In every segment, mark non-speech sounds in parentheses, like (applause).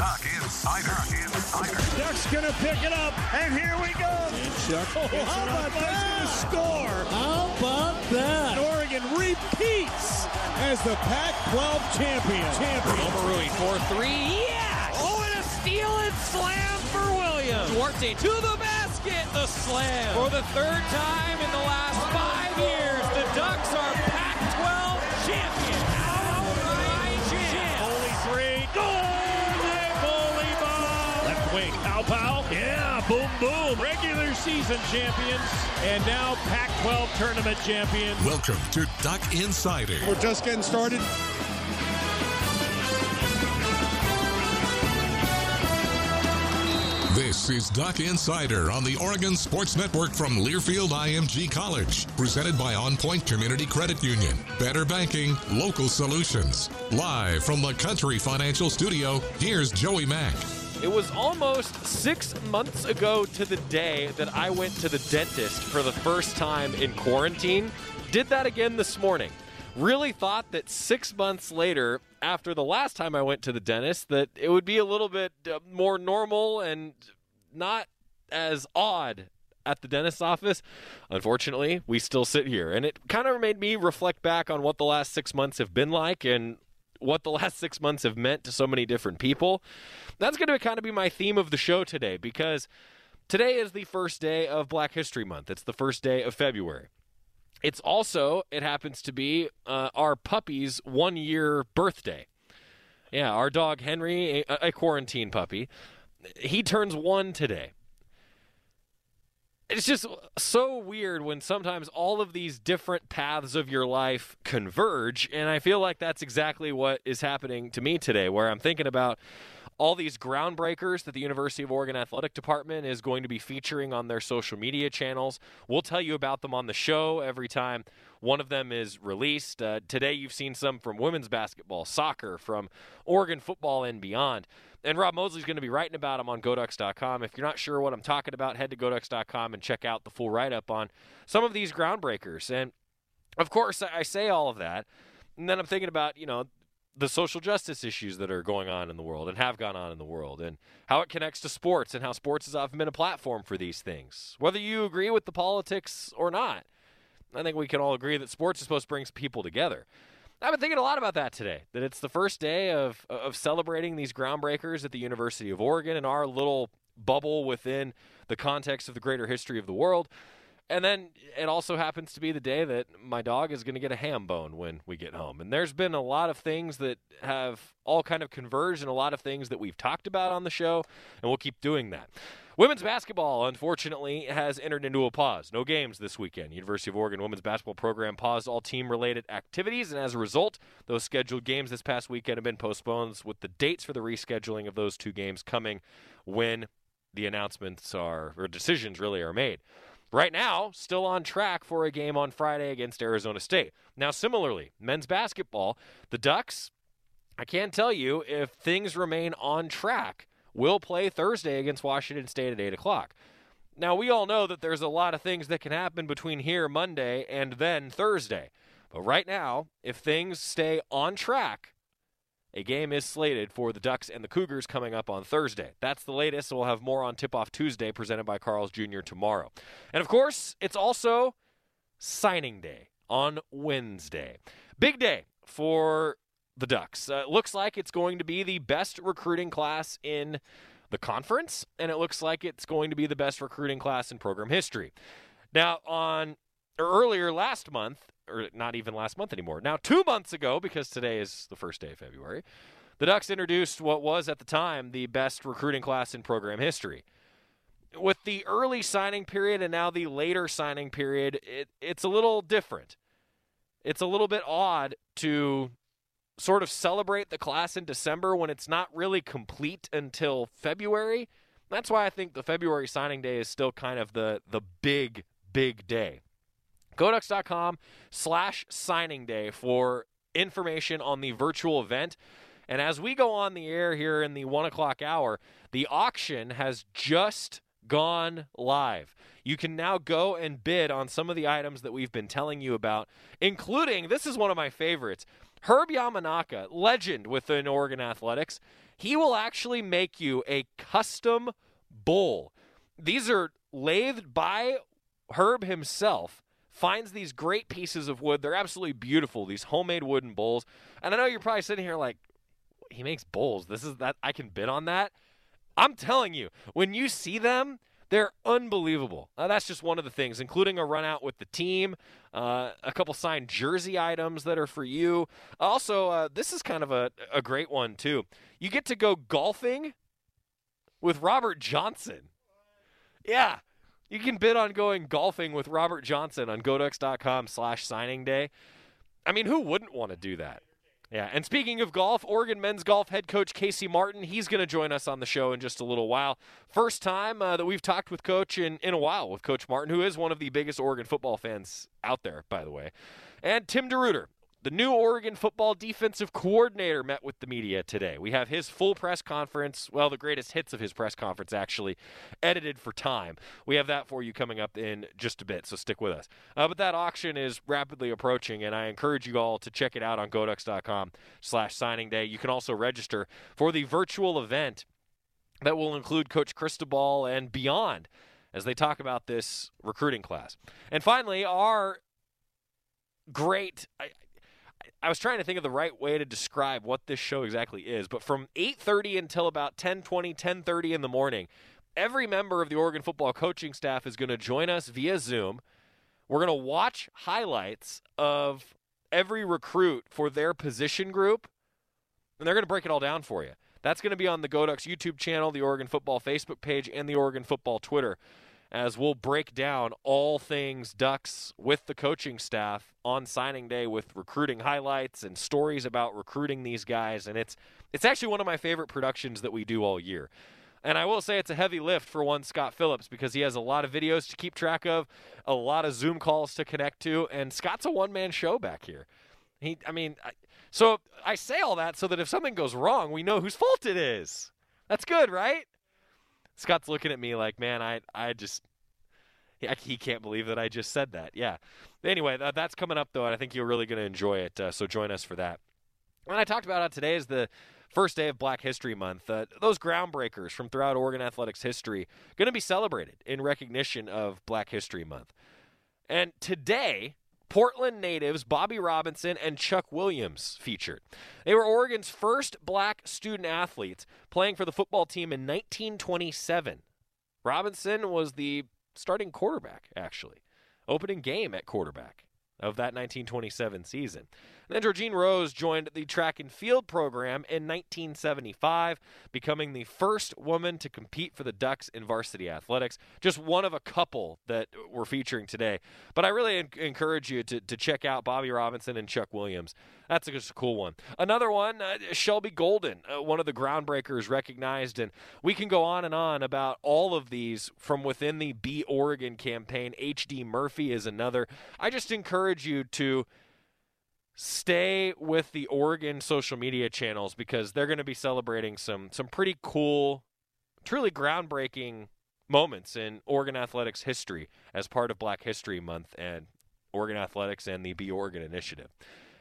This is Duck Insider. Insider. Duck's gonna pick it up, and here we go. Chuck Oh, how about that? Score. How about that? Oregon repeats as the Pac-12 champion. Champion. Amauri for three. Yes! Oh, and a steal and slam for Williams. Duarte to the basket. The slam. For the third time in the last five years, boom boom. Regular season champions and now Pac-12 tournament champions. Welcome to Duck Insider. We're just getting started. This is Duck Insider on the Oregon Sports Network from Learfield IMG College. Presented by On Point Community Credit Union. Better banking, local solutions. Live from the Country Financial Studio, here's Joey Mack. It was almost six months ago to the day that I went to the dentist for the first time in quarantine. Did that again this morning. Really thought that six months later, after the last time I went to the dentist, that it would be a little bit uh, more normal and not as odd at the dentist's office. Unfortunately, we still sit here. And it kind of made me reflect back on what the last six months have been like and what the last six months have meant to so many different people. That's going to kind of be my theme of the show today because today is the first day of Black History Month. It's the first day of February. It's also, it happens to be uh, our puppy's one year birthday. Yeah, our dog Henry, a, a quarantine puppy, he turns one today it's just so weird when sometimes all of these different paths of your life converge and i feel like that's exactly what is happening to me today where i'm thinking about all these groundbreakers that the University of Oregon Athletic Department is going to be featuring on their social media channels. We'll tell you about them on the show every time one of them is released. Uh, today, you've seen some from women's basketball, soccer, from Oregon football, and beyond. And Rob Mosley's going to be writing about them on Goducks.com. If you're not sure what I'm talking about, head to Goducks.com and check out the full write up on some of these groundbreakers. And of course, I say all of that. And then I'm thinking about, you know, the social justice issues that are going on in the world and have gone on in the world and how it connects to sports and how sports has often been a platform for these things. Whether you agree with the politics or not, I think we can all agree that sports is supposed to bring people together. I've been thinking a lot about that today. That it's the first day of of celebrating these groundbreakers at the University of Oregon in our little bubble within the context of the greater history of the world. And then it also happens to be the day that my dog is going to get a ham bone when we get home. And there's been a lot of things that have all kind of converged and a lot of things that we've talked about on the show, and we'll keep doing that. Women's basketball, unfortunately, has entered into a pause. No games this weekend. University of Oregon women's basketball program paused all team related activities, and as a result, those scheduled games this past weekend have been postponed, with the dates for the rescheduling of those two games coming when the announcements are, or decisions really are made. Right now, still on track for a game on Friday against Arizona State. Now, similarly, men's basketball, the Ducks, I can't tell you if things remain on track, will play Thursday against Washington State at 8 o'clock. Now, we all know that there's a lot of things that can happen between here Monday and then Thursday. But right now, if things stay on track, a game is slated for the Ducks and the Cougars coming up on Thursday. That's the latest. We'll have more on Tip Off Tuesday presented by Carl's Jr. tomorrow. And of course, it's also signing day on Wednesday. Big day for the Ducks. Uh, looks like it's going to be the best recruiting class in the conference, and it looks like it's going to be the best recruiting class in program history. Now, on earlier last month, or not even last month anymore. Now, two months ago, because today is the first day of February, the Ducks introduced what was at the time the best recruiting class in program history. With the early signing period and now the later signing period, it, it's a little different. It's a little bit odd to sort of celebrate the class in December when it's not really complete until February. That's why I think the February signing day is still kind of the the big big day. GoDucks.com slash signing day for information on the virtual event. And as we go on the air here in the one o'clock hour, the auction has just gone live. You can now go and bid on some of the items that we've been telling you about, including this is one of my favorites. Herb Yamanaka, legend within Oregon Athletics, he will actually make you a custom bowl. These are lathed by Herb himself finds these great pieces of wood. They're absolutely beautiful, these homemade wooden bowls. And I know you're probably sitting here like, he makes bowls. This is that I can bid on that. I'm telling you, when you see them, they're unbelievable. Uh, that's just one of the things, including a run out with the team, uh, a couple signed jersey items that are for you. Also, uh, this is kind of a, a great one, too. You get to go golfing with Robert Johnson. Yeah, you can bid on going golfing with Robert Johnson on goducks.com slash signing day. I mean, who wouldn't want to do that? Yeah, and speaking of golf, Oregon men's golf head coach Casey Martin, he's going to join us on the show in just a little while. First time uh, that we've talked with Coach in, in a while with Coach Martin, who is one of the biggest Oregon football fans out there, by the way. And Tim DeRuyter, the new Oregon football defensive coordinator met with the media today. We have his full press conference, well, the greatest hits of his press conference actually, edited for time. We have that for you coming up in just a bit, so stick with us. Uh, but that auction is rapidly approaching, and I encourage you all to check it out on goducks.com slash signing day. You can also register for the virtual event that will include Coach Cristobal and beyond as they talk about this recruiting class. And finally, our great. I, I was trying to think of the right way to describe what this show exactly is, but from 8:30 until about 10:20, 10:30 in the morning, every member of the Oregon football coaching staff is going to join us via Zoom. We're going to watch highlights of every recruit for their position group, and they're going to break it all down for you. That's going to be on the GoDucks YouTube channel, the Oregon Football Facebook page, and the Oregon Football Twitter as we'll break down all things Ducks with the coaching staff on signing day with recruiting highlights and stories about recruiting these guys and it's it's actually one of my favorite productions that we do all year. And I will say it's a heavy lift for one Scott Phillips because he has a lot of videos to keep track of, a lot of Zoom calls to connect to, and Scott's a one man show back here. He, I mean, I, so I say all that so that if something goes wrong, we know whose fault it is. That's good, right? Scott's looking at me like, man, I, I just, he, can't believe that I just said that. Yeah. Anyway, that, that's coming up though, and I think you're really going to enjoy it. Uh, so join us for that. And I talked about how today is the first day of Black History Month. Uh, those groundbreakers from throughout Oregon athletics history going to be celebrated in recognition of Black History Month. And today, Portland natives Bobby Robinson and Chuck Williams featured. They were Oregon's first black student athletes playing for the football team in 1927. Robinson was the starting quarterback, actually, opening game at quarterback of that 1927 season. Then Georgene Rose joined the track and field program in 1975, becoming the first woman to compete for the Ducks in varsity athletics. Just one of a couple that we're featuring today. But I really en- encourage you to, to check out Bobby Robinson and Chuck Williams. That's just a cool one. Another one, uh, Shelby Golden, uh, one of the groundbreakers recognized. And we can go on and on about all of these from within the Be Oregon campaign. H.D. Murphy is another. I just encourage you to stay with the Oregon social media channels because they're going to be celebrating some some pretty cool, truly groundbreaking moments in Oregon athletics history as part of Black History Month and Oregon Athletics and the Be Oregon Initiative.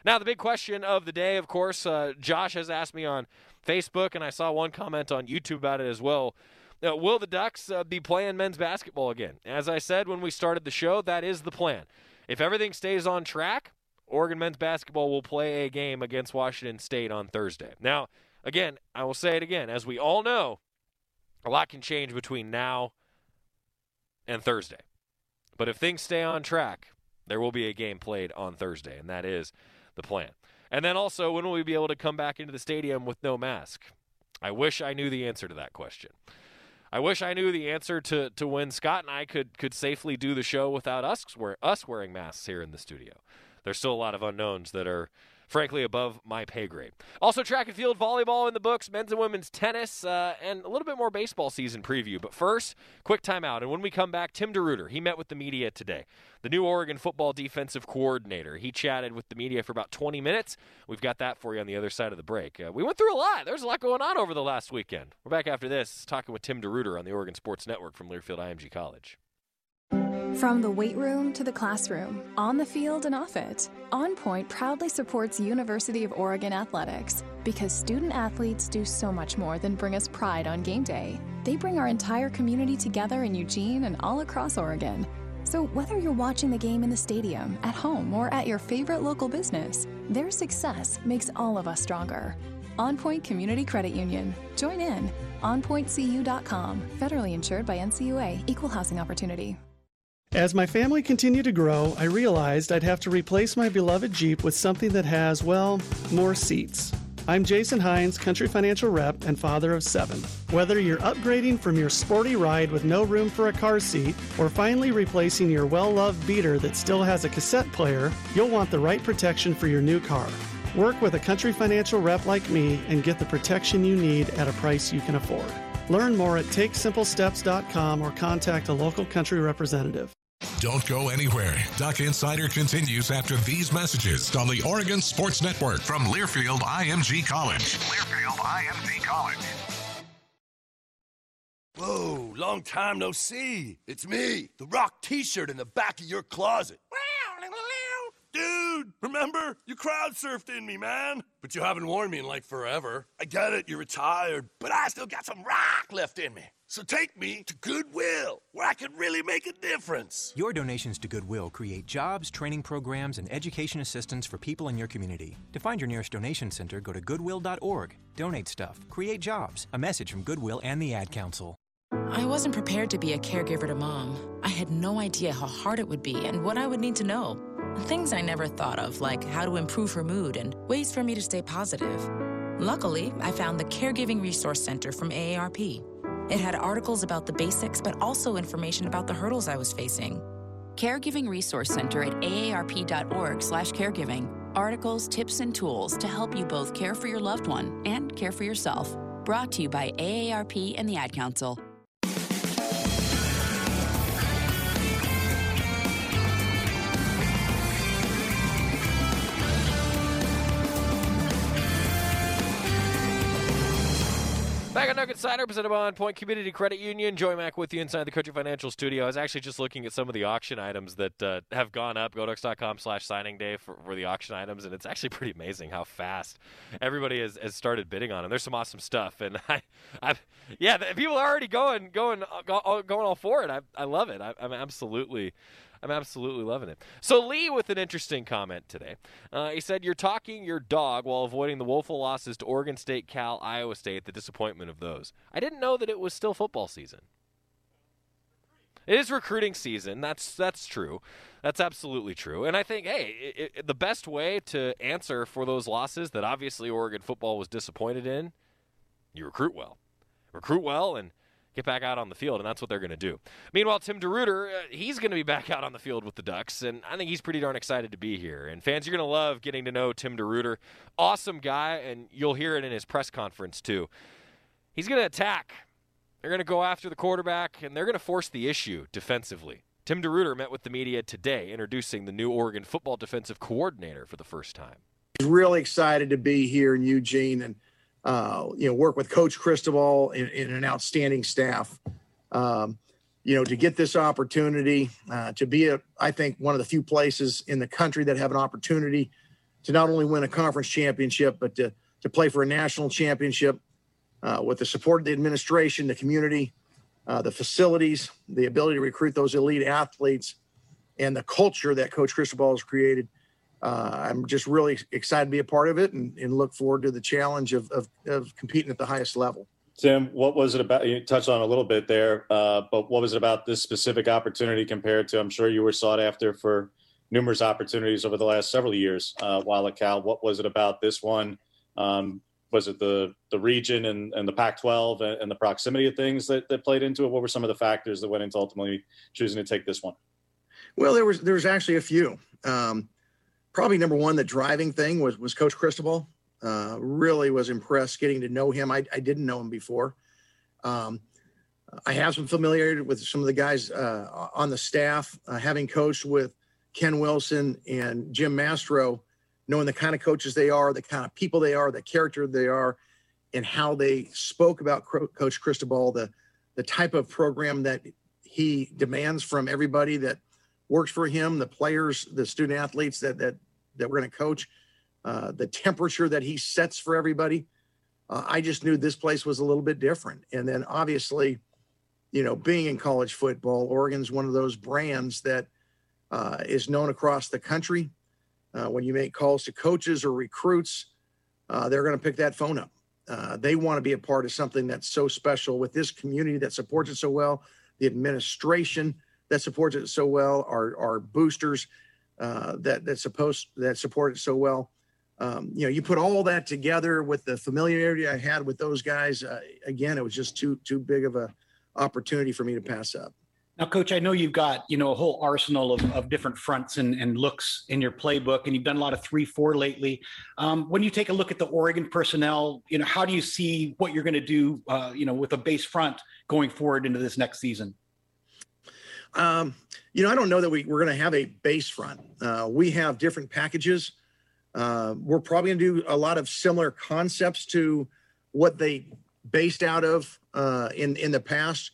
Now, the big question of the day, of course, uh, Josh has asked me on Facebook, and I saw one comment on YouTube about it as well. Uh, will the Ducks uh, be playing men's basketball again? As I said when we started the show, that is the plan. If everything stays on track, Oregon men's basketball will play a game against Washington State on Thursday. Now, again, I will say it again. As we all know, a lot can change between now and Thursday. But if things stay on track, there will be a game played on Thursday, and that is the plan. And then also, when will we be able to come back into the stadium with no mask? I wish I knew the answer to that question. I wish I knew the answer to, to when Scott and I could could safely do the show without us wear, us wearing masks here in the studio. There's still a lot of unknowns that are frankly above my pay grade. Also, track and field volleyball in the books, men's and women's tennis, uh, and a little bit more baseball season preview. But first, quick timeout. And when we come back, Tim DeRuyter, he met with the media today, the new Oregon football defensive coordinator. He chatted with the media for about 20 minutes. We've got that for you on the other side of the break. Uh, we went through a lot. There's a lot going on over the last weekend. We're back after this, talking with Tim DeRuyter on the Oregon Sports Network from Learfield IMG College. From the weight room to the classroom, on the field and off it, On Point proudly supports University of Oregon athletics because student athletes do so much more than bring us pride on game day. They bring our entire community together in Eugene and all across Oregon. So, whether you're watching the game in the stadium, at home, or at your favorite local business, their success makes all of us stronger. On Point Community Credit Union. Join in. OnPointCU.com. Federally insured by NCUA. Equal housing opportunity. As my family continued to grow, I realized I'd have to replace my beloved Jeep with something that has, well, more seats. I'm Jason Hines, Country Financial Rep and father of seven. Whether you're upgrading from your sporty ride with no room for a car seat or finally replacing your well loved beater that still has a cassette player, you'll want the right protection for your new car. Work with a Country Financial Rep like me and get the protection you need at a price you can afford. Learn more at takesimplesteps.com or contact a local country representative. Don't go anywhere. Duck Insider continues after these messages on the Oregon Sports Network from Learfield IMG College. Learfield IMG College. Whoa, long time no see. It's me, the rock t shirt in the back of your closet. Dude, remember? You crowd surfed in me, man. But you haven't worn me in like forever. I get it, you're retired, but I still got some rock left in me. So take me to Goodwill, where I can really make a difference. Your donations to Goodwill create jobs, training programs, and education assistance for people in your community. To find your nearest donation center, go to goodwill.org. Donate stuff, create jobs. A message from Goodwill and the Ad Council. I wasn't prepared to be a caregiver to mom. I had no idea how hard it would be and what I would need to know. Things I never thought of, like how to improve her mood and ways for me to stay positive. Luckily, I found the Caregiving Resource Center from AARP. It had articles about the basics, but also information about the hurdles I was facing. Caregiving Resource Center at aarp.org/caregiving. Articles, tips, and tools to help you both care for your loved one and care for yourself. Brought to you by AARP and the Ad Council. Back on Nugget Insider, presented by On Point Community Credit Union. Joey Mack with you inside the Country Financial Studio. I was actually just looking at some of the auction items that uh, have gone up. GoDucks.com slash signing day for, for the auction items, and it's actually pretty amazing how fast everybody has, has started bidding on them. There's some awesome stuff, and (laughs) I, I yeah, people are already going going uh, going all for it. I, I love it. I, I'm absolutely I'm absolutely loving it. So Lee with an interesting comment today. Uh, he said, "You're talking your dog while avoiding the woeful losses to Oregon State, Cal, Iowa State. The disappointment of those. I didn't know that it was still football season. It is recruiting season. That's that's true. That's absolutely true. And I think, hey, it, it, the best way to answer for those losses that obviously Oregon football was disappointed in, you recruit well, recruit well, and get back out on the field, and that's what they're going to do. Meanwhile, Tim DeRuyter, uh, he's going to be back out on the field with the Ducks, and I think he's pretty darn excited to be here. And fans, you're going to love getting to know Tim DeRuyter. Awesome guy, and you'll hear it in his press conference, too. He's going to attack. They're going to go after the quarterback, and they're going to force the issue defensively. Tim DeRuyter met with the media today, introducing the new Oregon football defensive coordinator for the first time. He's really excited to be here in Eugene, and uh, you know, work with Coach Cristobal and, and an outstanding staff. Um, you know, to get this opportunity uh, to be a, I think one of the few places in the country that have an opportunity to not only win a conference championship, but to to play for a national championship uh, with the support of the administration, the community, uh, the facilities, the ability to recruit those elite athletes, and the culture that Coach Cristobal has created uh, I'm just really excited to be a part of it and, and look forward to the challenge of, of, of, competing at the highest level. Tim, what was it about? You touched on a little bit there, uh, but what was it about this specific opportunity compared to? I'm sure you were sought after for numerous opportunities over the last several years uh, while at Cal. What was it about this one? Um, was it the the region and, and the Pac-12 and, and, the proximity of things that, that played into it? What were some of the factors that went into ultimately choosing to take this one? Well, there was there was actually a few. Um, probably number one, the driving thing was was Coach Cristobal. Uh, really was impressed getting to know him. I, I didn't know him before. Um, I have some familiarity with some of the guys uh, on the staff, uh, having coached with Ken Wilson and Jim Mastro, knowing the kind of coaches they are, the kind of people they are, the character they are, and how they spoke about Coach Cristobal, the the type of program that he demands from everybody that works for him, the players, the student athletes that that that we're going to coach, uh, the temperature that he sets for everybody. Uh, I just knew this place was a little bit different. And then obviously, you know, being in college football, Oregon's one of those brands that uh, is known across the country. Uh, when you make calls to coaches or recruits, uh, they're going to pick that phone up. Uh, they want to be a part of something that's so special with this community that supports it so well, the administration that supports it so well, our, our boosters uh, that that supposed that supported so well. Um, you know, you put all that together with the familiarity I had with those guys. Uh, again, it was just too too big of a opportunity for me to pass up. Now, coach, I know you've got, you know, a whole arsenal of, of different fronts and, and looks in your playbook, and you've done a lot of three, four lately. Um, when you take a look at the Oregon personnel, you know, how do you see what you're going to do, uh, you know, with a base front going forward into this next season? Um, you know, I don't know that we, we're going to have a base front. Uh, we have different packages. Uh, we're probably going to do a lot of similar concepts to what they based out of uh, in in the past.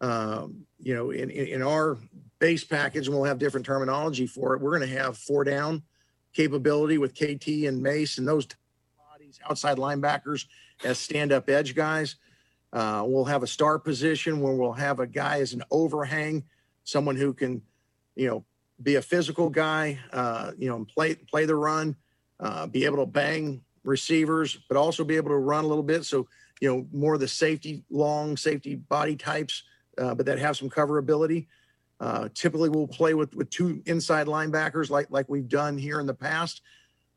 Um, you know, in, in our base package, and we'll have different terminology for it. We're going to have four down capability with KT and Mace and those bodies, outside linebackers as stand up edge guys. Uh, we'll have a star position where we'll have a guy as an overhang someone who can, you know, be a physical guy, uh, you know, play play the run, uh, be able to bang receivers, but also be able to run a little bit. So, you know, more of the safety, long safety body types, uh, but that have some cover ability. Uh, typically, we'll play with with two inside linebackers, like like we've done here in the past,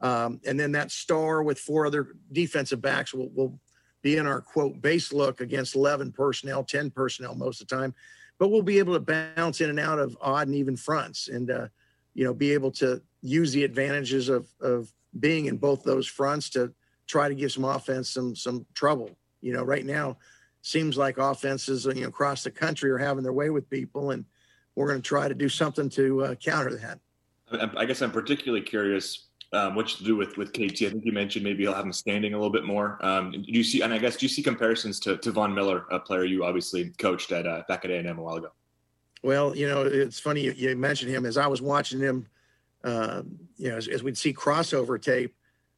um, and then that star with four other defensive backs will will be in our quote base look against 11 personnel, 10 personnel most of the time but we'll be able to bounce in and out of odd and even fronts and uh, you know be able to use the advantages of of being in both those fronts to try to give some offense some some trouble. You know right now seems like offenses you know across the country are having their way with people and we're going to try to do something to uh, counter that. I guess i'm particularly curious um, what to do with with KT. I think you mentioned maybe he'll have him standing a little bit more. Um, do you see? And I guess do you see comparisons to, to Von Miller, a player you obviously coached at uh, back at A and M a while ago? Well, you know, it's funny you, you mentioned him. As I was watching him, uh, you know, as, as, we'd see crossover tape,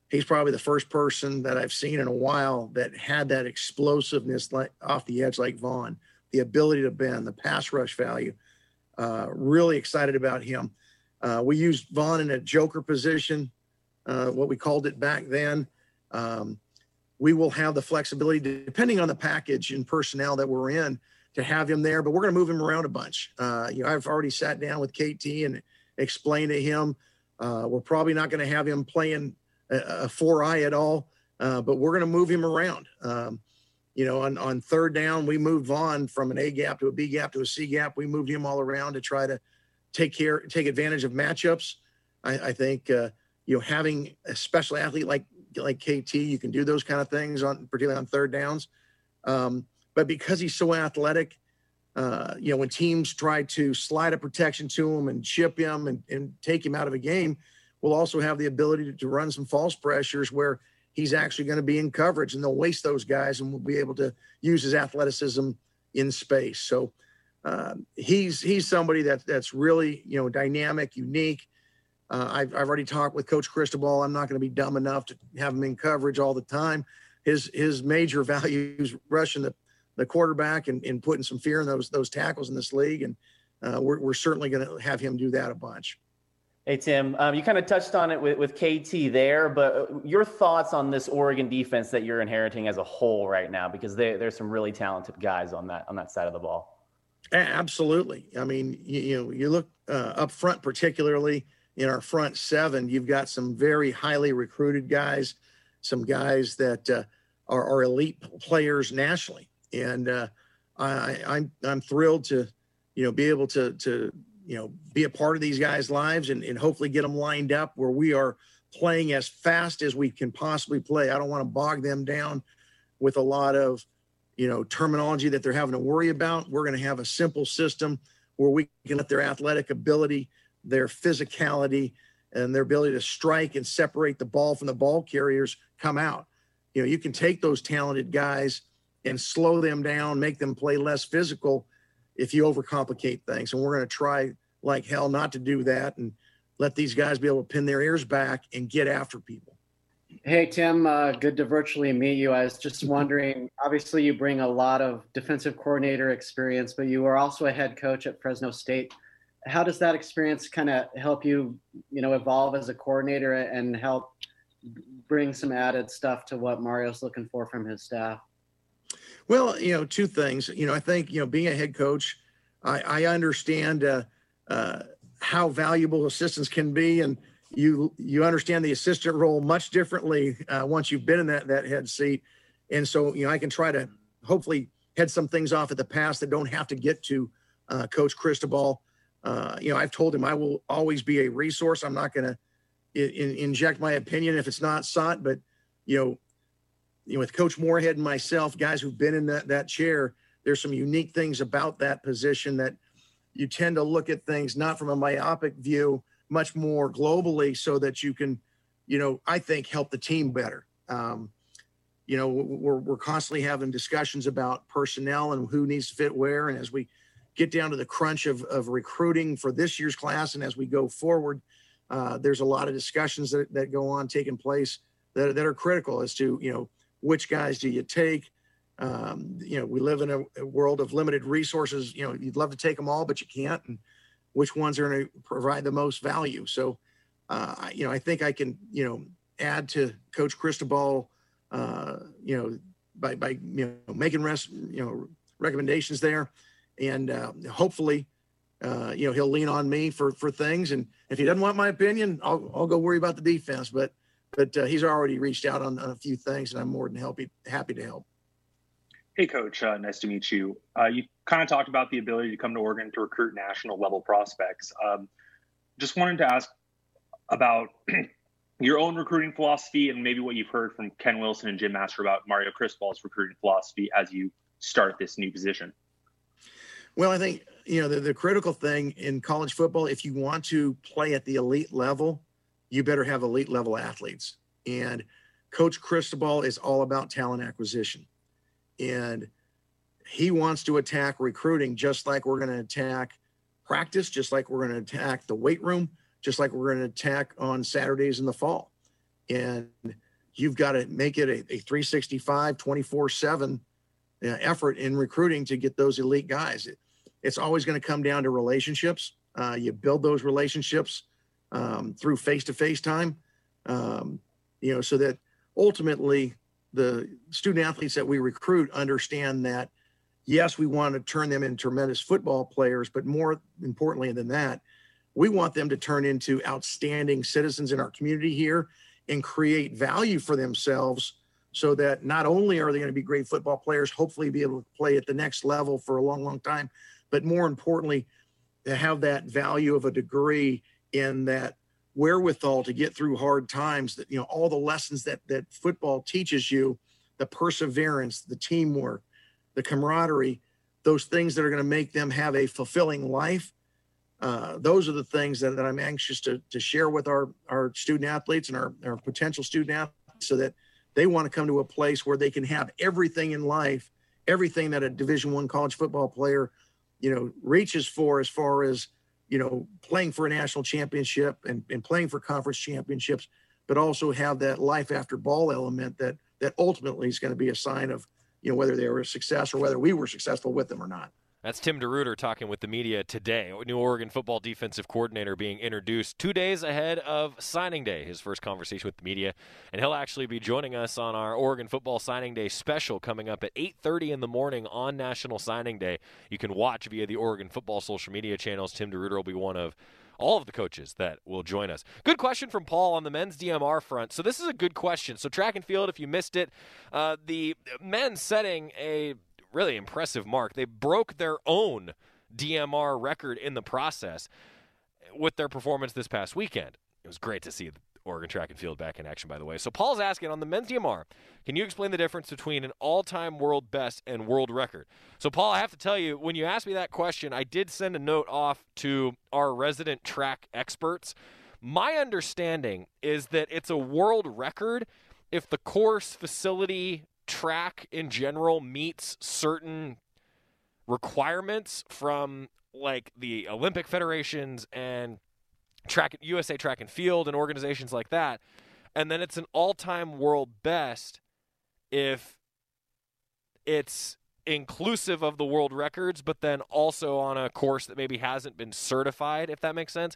he's probably the first person that I've seen in a while that had that explosiveness like off the edge, like Von, the ability to bend, the pass rush value. Uh, really excited about him. Uh, we used Von in a joker position, uh, what we called it back then. Um, we will have the flexibility, depending on the package and personnel that we're in, to have him there. But we're going to move him around a bunch. Uh, you know, I've already sat down with KT and explained to him. Uh, we're probably not going to have him playing a, a four eye at all, uh, but we're going to move him around. Um, you know, on, on third down, we moved Von from an A gap to a B gap to a C gap. We moved him all around to try to take care, take advantage of matchups. I, I think, uh, you know, having a special athlete like like KT, you can do those kind of things on particularly on third downs. Um, but because he's so athletic, uh, you know, when teams try to slide a protection to him and chip him and, and take him out of a game, we'll also have the ability to, to run some false pressures where he's actually going to be in coverage and they'll waste those guys and we'll be able to use his athleticism in space. So uh, he's he's somebody that that's really you know dynamic, unique. Uh, I've, I've already talked with Coach Cristobal. I'm not going to be dumb enough to have him in coverage all the time. His his major (laughs) values rushing the the quarterback and, and putting some fear in those those tackles in this league. And uh, we're, we're certainly going to have him do that a bunch. Hey, Tim, um, you kind of touched on it with, with KT there, but uh, your thoughts on this Oregon defense that you're inheriting as a whole right now, because they, there's some really talented guys on that on that side of the ball. Absolutely. I mean, you, you know, you look uh, up front, particularly in our front seven, you've got some very highly recruited guys, some guys that uh, are, are elite players nationally and uh, I, I'm I'm thrilled to you know be able to to you know be a part of these guys' lives and, and hopefully get them lined up where we are playing as fast as we can possibly play. I don't want to bog them down with a lot of you know terminology that they're having to worry about. We're going to have a simple system where we can let their athletic ability, their physicality, and their ability to strike and separate the ball from the ball carriers come out. You know, you can take those talented guys and slow them down, make them play less physical if you overcomplicate things. And we're going to try like hell not to do that and let these guys be able to pin their ears back and get after people. Hey, Tim, uh, good to virtually meet you. I was just wondering obviously, you bring a lot of defensive coordinator experience, but you are also a head coach at Fresno State. How does that experience kind of help you, you know, evolve as a coordinator and help bring some added stuff to what Mario's looking for from his staff? Well, you know, two things. You know, I think you know, being a head coach, I, I understand uh, uh, how valuable assistants can be, and you you understand the assistant role much differently uh, once you've been in that that head seat, and so you know, I can try to hopefully head some things off at the past that don't have to get to uh, Coach Cristobal. Uh, you know, I've told him I will always be a resource. I'm not going to in, inject my opinion if it's not sought, but you know you know, with Coach Moorhead and myself, guys who've been in that that chair, there's some unique things about that position that you tend to look at things not from a myopic view, much more globally, so that you can, you know, I think help the team better. Um, you know, we're we're constantly having discussions about personnel and who needs to fit where, and as we get down to the crunch of of recruiting for this year's class, and as we go forward, uh, there's a lot of discussions that that go on taking place that that are critical as to you know which guys do you take? Um, you know, we live in a, world of limited resources. You know, you'd love to take them all, but you can't. And which ones are going to provide the most value? So, uh, you know, I think I can, you know, add to Coach Cristobal, uh, you know, by by you know making rest, you know, recommendations there, and uh, hopefully, uh, you know, he'll lean on me for for things. And if he doesn't want my opinion, I'll I'll go worry about the defense. But but uh, he's already reached out on, on, a few things, and I'm more than happy happy to help. Hey, Coach. Uh, nice to meet you. Uh, you kind of talked about the ability to come to Oregon to recruit national level prospects. Um, just wanted to ask about (clears throat) your own recruiting philosophy and maybe what you've heard from Ken Wilson and Jim Mastro about Mario Cristobal's recruiting philosophy as you start this new position. Well, I think you know the, the critical thing in college football, if you want to play at the elite level, you better have elite level athletes. And Coach Cristobal is all about talent acquisition. And he wants to attack recruiting just like we're going to attack practice, just like we're going to attack the weight room, just like we're going to attack on Saturdays in the fall. And you've got to make it a, a 365, 24 7 uh, effort in recruiting to get those elite guys. It, it's always going to come down to relationships. Uh, you build those relationships um, through face to face time, um, you know, so that ultimately the student athletes that we recruit understand that yes, we want to turn them into tremendous football players, but more importantly than that, we want them to turn into outstanding citizens in our community here and create value for themselves so that not only are they going to be great football players, hopefully be able to play at the next level for a long, long time, but more importantly, to have that value of a degree in that wherewithal to get through hard times that you know all the lessons that that football teaches you the perseverance the teamwork the camaraderie those things that are going to make them have a fulfilling life uh, those are the things that, that i'm anxious to, to share with our our student athletes and our, our potential student athletes so that they want to come to a place where they can have everything in life everything that a division one college football player you know reaches for as far as you know playing for a national championship and, and playing for conference championships but also have that life after ball element that that ultimately is going to be a sign of you know whether they were a success or whether we were successful with them or not that's Tim DeRuyter talking with the media today. New Oregon football defensive coordinator being introduced two days ahead of signing day, his first conversation with the media. And he'll actually be joining us on our Oregon football signing day special coming up at 8.30 in the morning on National Signing Day. You can watch via the Oregon football social media channels. Tim DeRuyter will be one of all of the coaches that will join us. Good question from Paul on the men's DMR front. So this is a good question. So track and field, if you missed it, uh, the men setting a really impressive mark. They broke their own DMR record in the process with their performance this past weekend. It was great to see the Oregon track and field back in action, by the way. So Paul's asking on the men's DMR, can you explain the difference between an all-time world best and world record? So Paul, I have to tell you, when you asked me that question, I did send a note off to our resident track experts. My understanding is that it's a world record if the course, facility, track in general meets certain requirements from like the Olympic federations and track USA Track and Field and organizations like that, and then it's an all-time world best if it's inclusive of the world records, but then also on a course that maybe hasn't been certified, if that makes sense.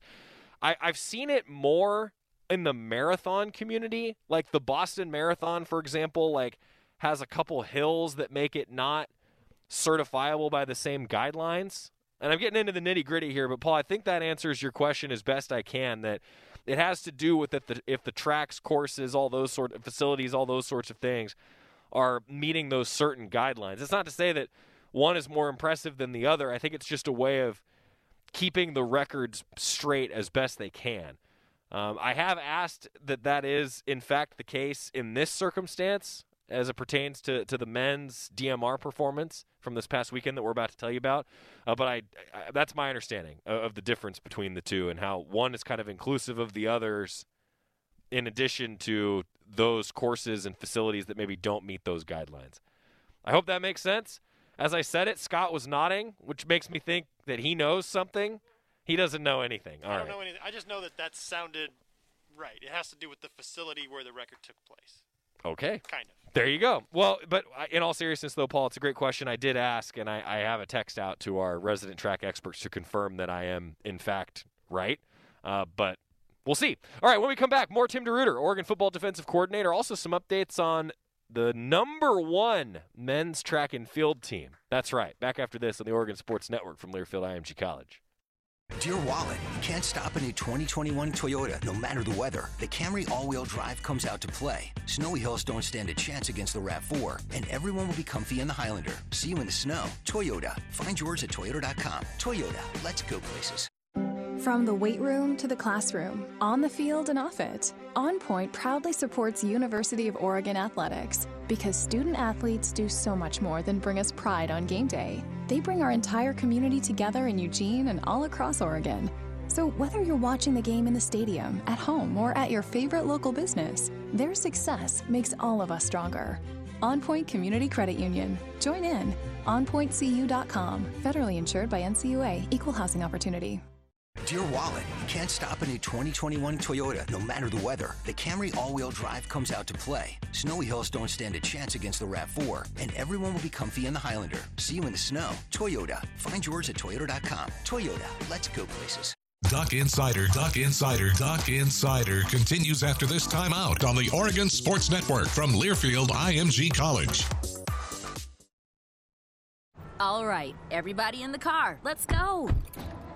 I, I've seen it more in the marathon community, like the Boston Marathon, for example, like has a couple hills that make it not certifiable by the same guidelines. And I'm getting into the nitty gritty here, but Paul, I think that answers your question as best I can. That it has to do with if the if the tracks, courses, all those sort of facilities, all those sorts of things are meeting those certain guidelines. It's not to say that one is more impressive than the other. I think it's just a way of keeping the records straight as best they can. Um, I have asked that that is in fact the case in this circumstance as it pertains to, to the men's DMR performance from this past weekend that we're about to tell you about. Uh, but I, I, that's my understanding of, of, the difference between the two and how one is kind of inclusive of the others, in addition to those courses and facilities that maybe don't meet those guidelines. I hope that makes sense. As I said it, Scott was nodding, which makes me think that he knows something. He doesn't know anything. All I don't right. know anything. I just know that that sounded right. It has to do with the facility where the record took place. Okay. Kind of. There you go. Well, but in all seriousness, though, Paul, it's a great question. I did ask, and I, I have a text out to our resident track experts to confirm that I am, in fact, right. Uh, but we'll see. All right, when we come back, more Tim DeRuyter, Oregon football defensive coordinator. Also, some updates on the number one men's track and field team. That's right. Back after this on the Oregon Sports Network from Learfield IMG College. Dear Wallet, you can't stop a new 2021 Toyota no matter the weather. The Camry all-wheel drive comes out to play. Snowy hills don't stand a chance against the RAV4, and everyone will be comfy in the Highlander. See you in the snow. Toyota. Find yours at toyota.com. Toyota, let's go places. From the weight room to the classroom, on the field and off it, On Point proudly supports University of Oregon athletics because student athletes do so much more than bring us pride on game day. They bring our entire community together in Eugene and all across Oregon. So, whether you're watching the game in the stadium, at home, or at your favorite local business, their success makes all of us stronger. OnPoint Community Credit Union. Join in. OnPointCU.com. Federally insured by NCUA. Equal housing opportunity. Dear Wallet, you can't stop a new 2021 Toyota no matter the weather. The Camry all-wheel drive comes out to play. Snowy hills don't stand a chance against the RAV4, and everyone will be comfy in the Highlander. See you in the snow. Toyota. Find yours at toyota.com. Toyota. Let's go places. Duck Insider, Duck Insider, Duck Insider continues after this timeout on the Oregon Sports Network from Learfield IMG College. All right, everybody in the car, let's go.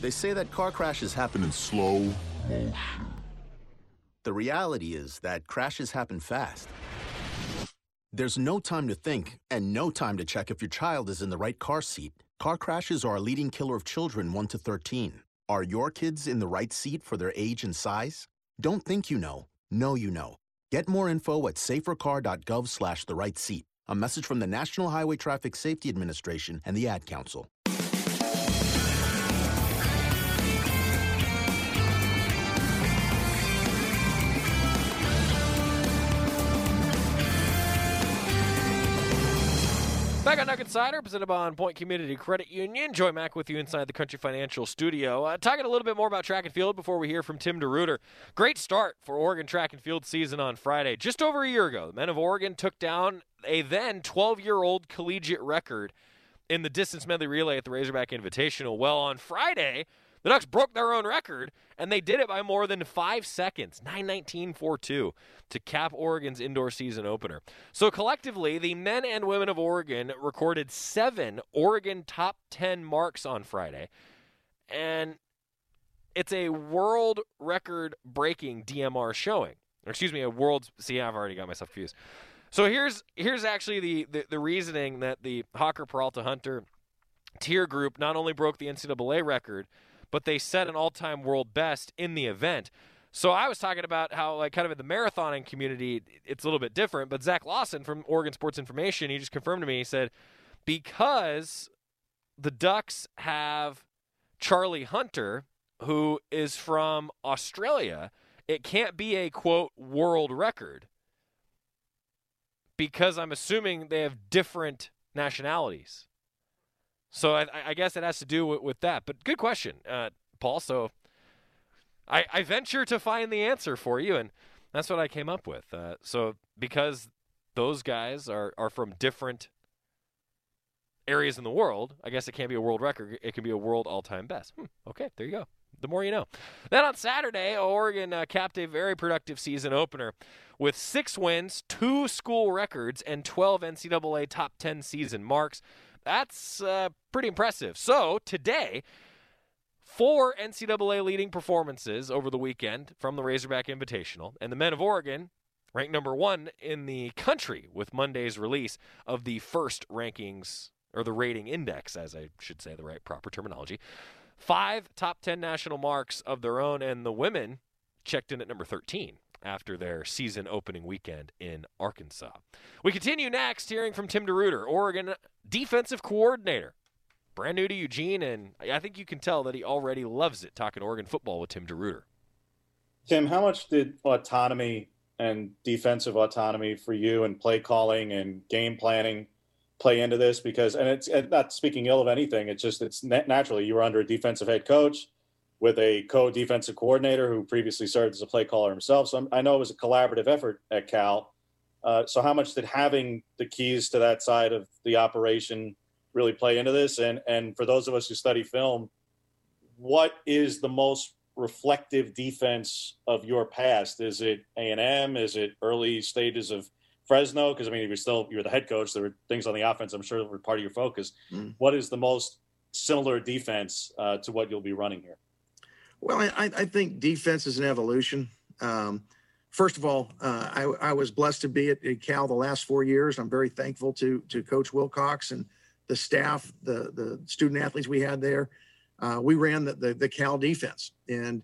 They say that car crashes happen in slow motion. The reality is that crashes happen fast. There's no time to think and no time to check if your child is in the right car seat. Car crashes are a leading killer of children 1 to 13. Are your kids in the right seat for their age and size? Don't think you know. Know you know. Get more info at safercar.gov slash the right seat. A message from the National Highway Traffic Safety Administration and the Ad Council. Back on Duck Insider, presented by On Point Community Credit Union. Joey Mack with you inside the Country Financial Studio. Uh, talking a little bit more about track and field before we hear from Tim DeRuyter. Great start for Oregon track and field season on Friday. Just over a year ago, the men of Oregon took down a then 12 year old collegiate record in the distance medley relay at the Razorback Invitational. Well, on Friday, the Ducks broke their own record, and they did it by more than five seconds, 919.42, to cap Oregon's indoor season opener. So collectively, the men and women of Oregon recorded seven Oregon top 10 marks on Friday. And it's a world record breaking DMR showing. Or excuse me, a world. See, I've already got myself confused. So here's here's actually the, the, the reasoning that the Hocker Peralta Hunter Teare group not only broke the NCAA record, but they set an all-time world best in the event. So I was talking about how, like, kind of in the marathoning community, it's a little bit different. But Zach Lawson from Oregon Sports Information, he just confirmed to me. He said because the Ducks have Charlie Hunter, who is from Australia, it can't be a quote world record because I'm assuming they have different nationalities. So I, I, guess it has to do with, with that. But good question, uh, Paul. So I, I, venture to find the answer for you, and that's what I came up with. Uh, so because those guys are, are from different areas in the world, I guess it can't be a world record. It can be a world all time best. Hmm, okay, there you go. The more you know. Then on Saturday, Oregon uh, capped a very productive season opener with six wins, two school records, and 12 NCAA top 10 season marks. That's uh, pretty impressive. So today, four NCAA leading performances over the weekend from the Razorback Invitational, and the men of Oregon ranked number one in the country with Monday's release of the first rankings or the rating index, as I should say the right proper terminology. Five top 10 national marks of their own, and the women checked in at number 13 after their season opening weekend in Arkansas. We continue next hearing from Tim DeRuyter, Oregon defensive coordinator. Brand new to Eugene, and I think you can tell that he already loves it talking Oregon football with Tim DeRuyter. Tim, how much did autonomy and defensive autonomy for you and play calling and game planning play into this? Because, and it's and not speaking ill of anything, it's just, it's naturally you were under a defensive head coach with a co-defensive coordinator who previously served as a play caller himself. So I'm, i know it was a collaborative effort at Cal. Uh, so how much did having the keys to that side of the operation really play into this? And and for those of us who study film, what is the most reflective defense of your past? Is it A and M? Is it early stages of Fresno? Because I mean, you're still you're the head coach. There were things on the offense. I'm sure that were part of your focus. Mm. What is the most similar defense uh, to what you'll be running here? Well, I, I think defense is an evolution. Um, first of all, uh, I, I, was blessed to be at, at, Cal the last four years. I'm very thankful to to Coach Wilcox and the staff, the the student athletes we had there. Uh, we ran the, the, the Cal defense, and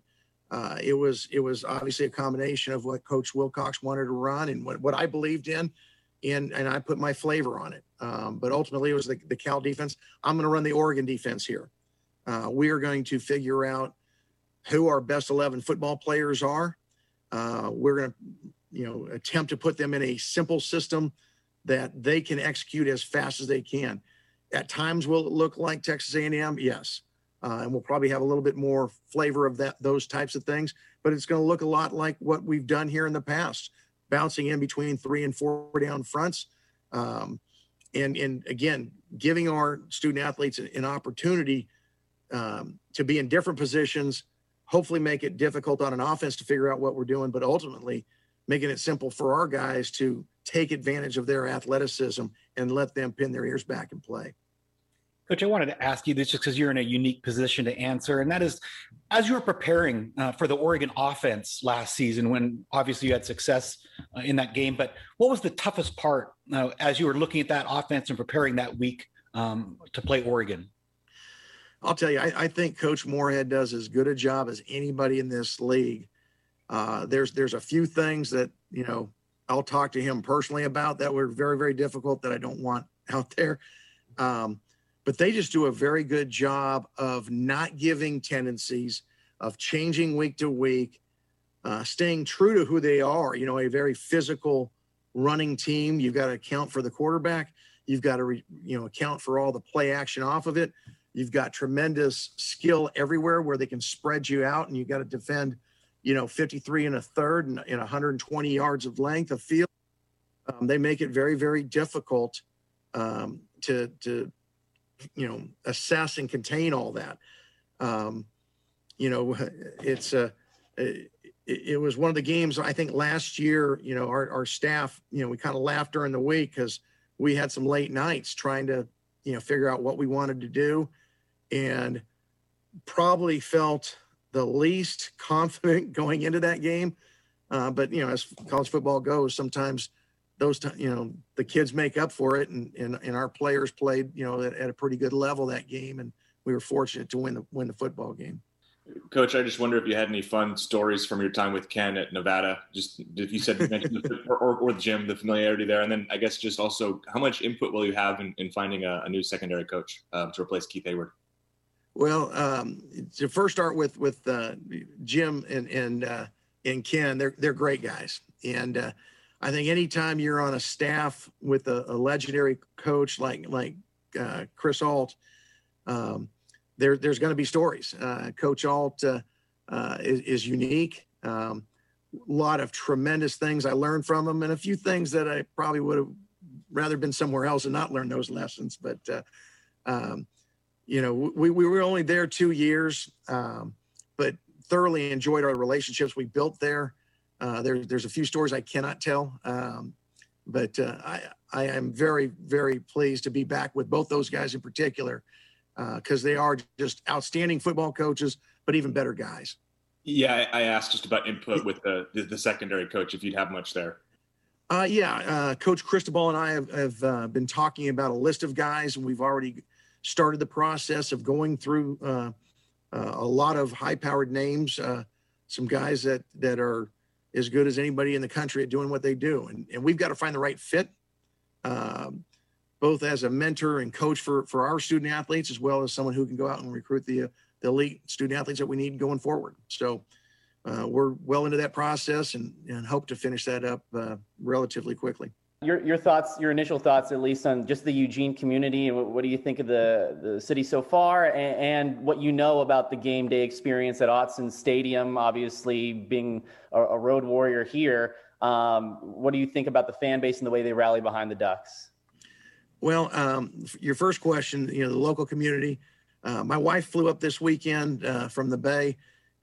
uh, it was it was obviously a combination of what Coach Wilcox wanted to run and what, what I believed in, and and I put my flavor on it. Um, but ultimately, it was the, the Cal defense. I'm going to run the Oregon defense here. Uh, we are going to figure out who our best 11 football players are. Uh, we're going to, you know, attempt to put them in a simple system that they can execute as fast as they can. At times, will it look like Texas A&M? Yes, uh, and we'll probably have a little bit more flavor of that, those types of things. But it's going to look a lot like what we've done here in the past, bouncing in between three and four down fronts, um, and and again, giving our student athletes an opportunity um, to be in different positions hopefully make it difficult on an offense to figure out what we're doing, but ultimately making it simple for our guys to take advantage of their athleticism and let them pin their ears back and play. Coach, I wanted to ask you this just because you're in a unique position to answer, and that is, as you were preparing uh, for the Oregon offense last season, when obviously you had success uh, in that game, but what was the toughest part uh, as you were looking at that offense and preparing that week um, to play Oregon? I'll tell you, I, I, think Coach Moorhead does as good a job as anybody in this league. Uh, there's there's a few things that you know I'll talk to him personally about that were very very difficult that I don't want (laughs) out there. Um, but they just do a very good job of not giving tendencies, of changing week to week, uh, staying true to who they are. You know, a very physical running team. You've got to account for the quarterback. You've got to re, you know account for all the play action off of it You've got tremendous skill everywhere where they can spread you out, and you got to defend, you know, 53 and a third and, and 120 yards of length of field. Um, they make it very, very difficult um, to to you know assess and contain all that. Um, you know, (laughs) it's a. It, it was one of the games I think last year. You know, our our staff. You know, we kind of laughed during the week because we had some late nights trying to you know figure out what we wanted to do and probably felt the least (laughs) confident going into that game. Uh, but you know, as college football goes, sometimes those t- you know the kids make up for it, and and, and our players played you know at, a pretty good level that game, and we were fortunate to win the win the football game. Coach, I just wonder if you had any fun stories from your time with Ken at Nevada. Just if you said or, or, or Jim, the familiarity there, and then I guess just also how much input will you have in, in finding a, a new secondary coach um, to replace Keith Heyward? Well, um, to first start with with uh, Jim and and uh, and Ken, they're they're great guys, and uh, I think anytime you're on a staff with a, a legendary coach like like uh, Chris Ault, um, there there's going to be stories. Uh, coach Ault uh, is, is, unique. Um, a lot of tremendous things I learned from him, and a few things that I probably would have rather been somewhere else and not learned those lessons. But um, you know, we, we were only there two years, um, but thoroughly enjoyed our relationships we built there. Uh, there there's a few stories I cannot tell, um, but uh, I, I am very, very pleased to be back with both those guys in particular because uh, they are just outstanding football coaches, but even better guys. Yeah, I, asked just about input with the, the, the secondary coach, if you'd have much there. Uh, yeah, uh, Coach Cristobal and I have, have uh, been talking about a list of guys, and we've already started the process of going through uh, uh, a lot of high-powered names, uh, some guys that that are as good as anybody in the country at doing what they do, and and we've got to find the right fit, um, both as a mentor and coach for for our student athletes, as well as someone who can go out and recruit the the elite student athletes that we need going forward. So. Uh, we're well into that process and, and hope to finish that up uh, relatively quickly. Your, your thoughts, your initial thoughts, at least on just the Eugene community, and what, what do you think of the, the city so far, and, and, what you know about the game day experience at Autzen Stadium? Obviously, being a, a road warrior here, um, what do you think about the fan base and the way they rally behind the Ducks? Well, um, your first question, you know, the local community. Uh, my wife flew up this weekend uh, from the Bay.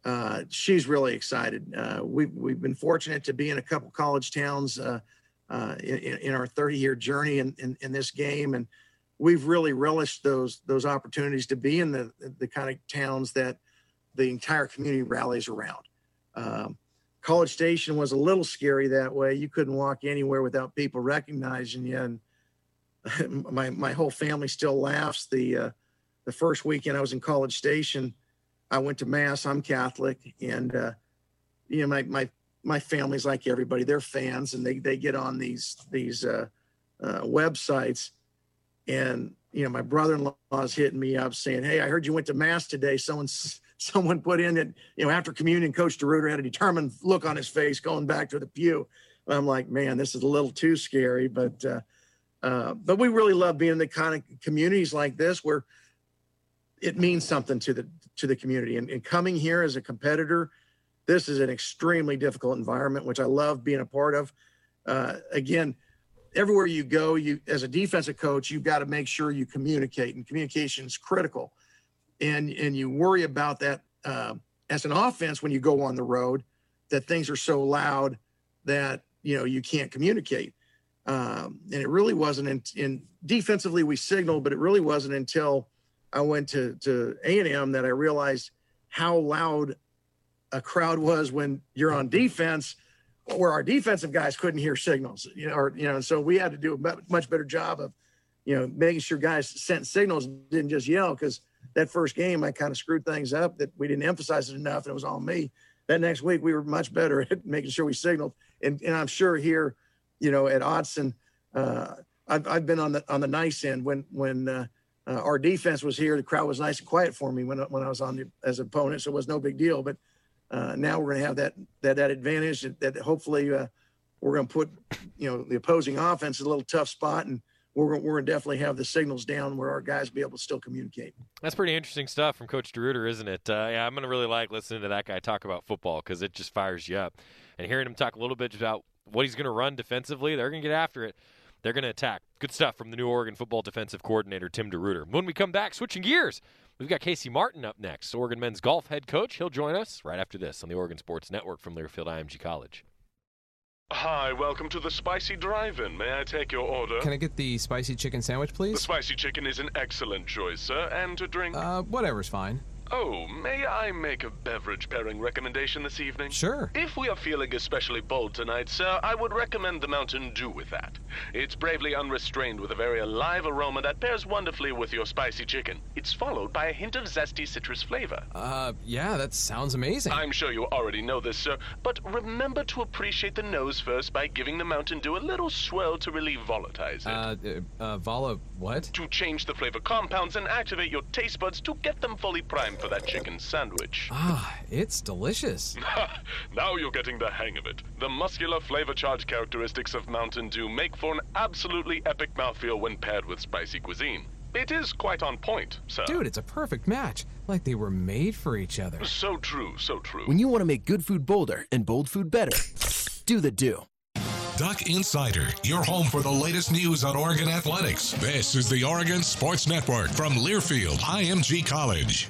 Uh, she's really excited. Uh, we've we've been fortunate to be in a couple college towns uh, in, in, our 30 year journey in, in, in, this game. And we've really relished those, those opportunities to be in the, the kind of towns that, the entire community rallies around. Um, College Station was a little scary that way. You couldn't walk anywhere without people recognizing you. And (laughs) my my whole family still laughs. The uh, the first weekend I was in College Station, I went to mass. I'm Catholic, and uh, you know my my my family's like everybody. They're fans, and they they get on these these uh, uh, websites, and you know my brother-in-law is hitting me up saying, "Hey, I heard you went to mass today. Someone's." Someone put in that, you know, after communion, Coach DeRuyter had a determined look on his face going back to the pew. And I'm like, man, this is a little too scary, but uh, uh, but we really love being in the kind of communities like this where it means something to the to the community. And, and coming here as a competitor, this is an extremely difficult environment, which I love being a part of. Uh, again, everywhere you go, you as a defensive coach, you've got to make sure you communicate, and communication is critical. And and you worry about that uh, as an offense when you go on the road, that things are so loud that you know you can't communicate. Um, and it really wasn't in, in defensively we signaled, but it really wasn't until I went to to A and M that I realized how loud a crowd was when you're on defense, where our defensive guys couldn't hear signals. You know, or you know, so we had to do a much better job of, you know, making sure guys sent signals, didn't just yell. Because that first game, I kind of screwed things up that we didn't emphasize it enough, and it was on me. That next week, we were much better (laughs) at making sure we signaled, and and I'm sure here you know, at Autzen, uh, I've, I've been on the on the nice end when when uh, uh, our defense was here. The crowd was nice and quiet for me when when I was on the, as opponent, so it was no big deal. But uh, now we're going to have that that that advantage that, that hopefully uh, we're going to put you know the opposing offense in a little tough spot and. We're, we're going to definitely have the signals down where our guys be able to still communicate. That's pretty interesting stuff from Coach DeRuyter, isn't it? Uh, yeah, I'm going to really like listening to that guy talk about football because it just fires you up. And hearing him talk a little bit about what he's going to run defensively. They're going to get after it. They're going to attack. Good stuff from the new Oregon football defensive coordinator, Tim DeRuyter. When we come back, switching gears, we've got Casey Martin up next, Oregon men's golf head coach. He'll join us right after this on the Oregon Sports Network from Learfield IMG College. Hi, welcome to the Spicy Drive-In. May I take your order? Can I get the spicy chicken sandwich, please? The spicy chicken is an excellent choice, sir. And to drink? Uh, whatever's fine. Oh, may I make a beverage pairing recommendation this evening? Sure. If we are feeling especially bold tonight, sir, I would recommend the Mountain Dew with that. It's bravely unrestrained with a very alive aroma that pairs wonderfully with your spicy chicken. It's followed by a hint of zesty citrus flavor. Uh, yeah, that sounds amazing. I'm sure you already know this, sir, but remember to appreciate the nose first by giving the Mountain Dew a little swirl to really volatilize it. Uh, uh, vola what? To change the flavor compounds and activate your taste buds to get them fully primed for that chicken sandwich. Ah, it's delicious. (laughs) now you're getting the hang of it. The muscular flavor charge characteristics of Mountain Dew make for an absolutely epic mouthfeel when paired with spicy cuisine. It is quite on point, sir. Dude, it's a perfect match. Like they were made for each other. So true, so true. When you want to make good food bolder and bold food better, do the do. Duck Insider, your home for the latest news on Oregon athletics. This is the Oregon Sports Network from Learfield IMG College.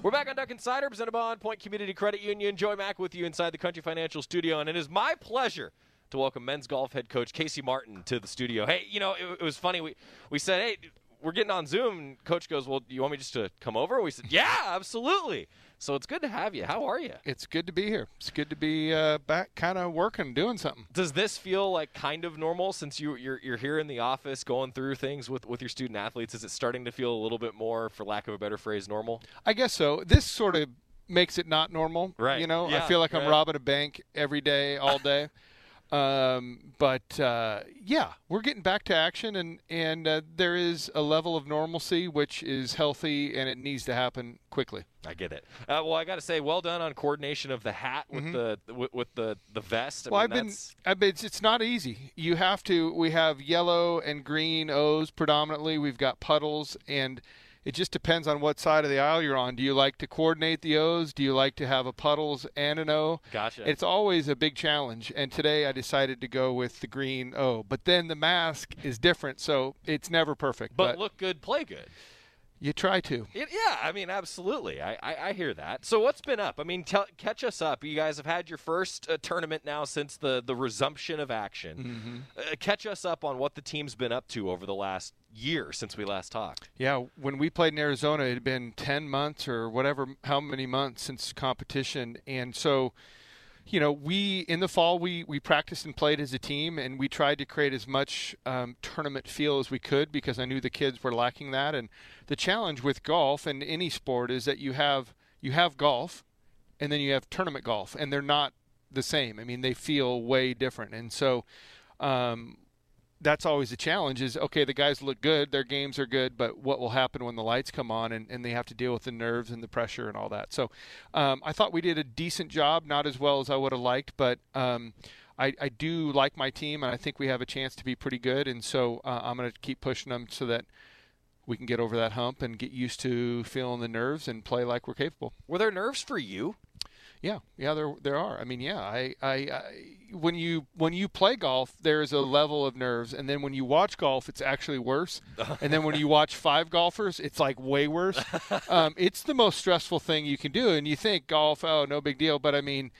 We're back on Duck Insider, presented by On Point Community Credit Union. Joey Mack with you inside the Country Financial Studio, and it is my pleasure to welcome men's golf head coach Casey Martin to the studio. Hey, you know, it, it was funny. We we said, hey, we're getting on Zoom, and Coach goes, well, do you want me just to come over? We said, yeah, absolutely. So it's good to have you. How are you? It's good to be here. It's good to be uh, back, kind of working, doing something. Does this feel like kind of normal since you you're, you're here in the office going through things with with your student athletes? Is it starting to feel a little bit more, for lack of a better phrase, normal? I guess so. This sort of makes it not normal. Right. You know, Yeah, I feel like I'm right. robbing a bank every day, all day. (laughs) um, but uh, yeah, we're getting back to action, and and uh, there is a level of normalcy which is healthy, and it needs to happen quickly. I get it. Uh, well, I got to say, well done on coordination of the hat with Mhm. the with, with the the vest. I well, mean, I've been, I've been. It's, it's not easy. You have to. We have yellow and green O's predominantly. We've got puddles, and it just depends on what side of the aisle you're on. Do you like to coordinate the O's? Do you like to have a puddles and an O? Gotcha. It's always a big challenge. And today I decided to go with the green O. But then the mask is different, so it's never perfect. but, look good, play good. You try to. It, yeah, I mean, absolutely. I, I, I hear that. So what's been up? I mean, tell, catch us up. You guys have had your first uh, tournament now since the, the resumption of action. Mhm. Uh, catch us up on what the team's been up to over the last year since we last talked. Yeah, when we played in Arizona, it had been 10 months or whatever, how many months since competition. And so, you know, we, in the fall, we, we practiced and played as a team, and we tried to create as much um, tournament feel as we could because I knew the kids were lacking that. And the challenge with golf and any sport is that you have, you have golf and then you have tournament golf, and they're not the same. I mean, they feel way different. And so, um, that's always the challenge is okay the guys look good their games are good but what will happen when the lights come on and, and they have to deal with the nerves and the pressure and all that. So um, i thought we did a decent job not as well as i would have liked but um, I, I do like my team and i think we have a chance to be pretty good. And so uh, i'm going to keep pushing them so that we can get over that hump and get used to feeling the nerves and play like we're capable. Were there nerves for you? Yeah, yeah, there there are. I mean, yeah, I, I, I when you when you play golf, there's a level of nerves, and then when you watch golf, it's actually worse. (laughs) and then when you watch five golfers, it's like way worse. (laughs) um, it's the most stressful thing you can do, and you think golf, oh, no big deal, but I mean.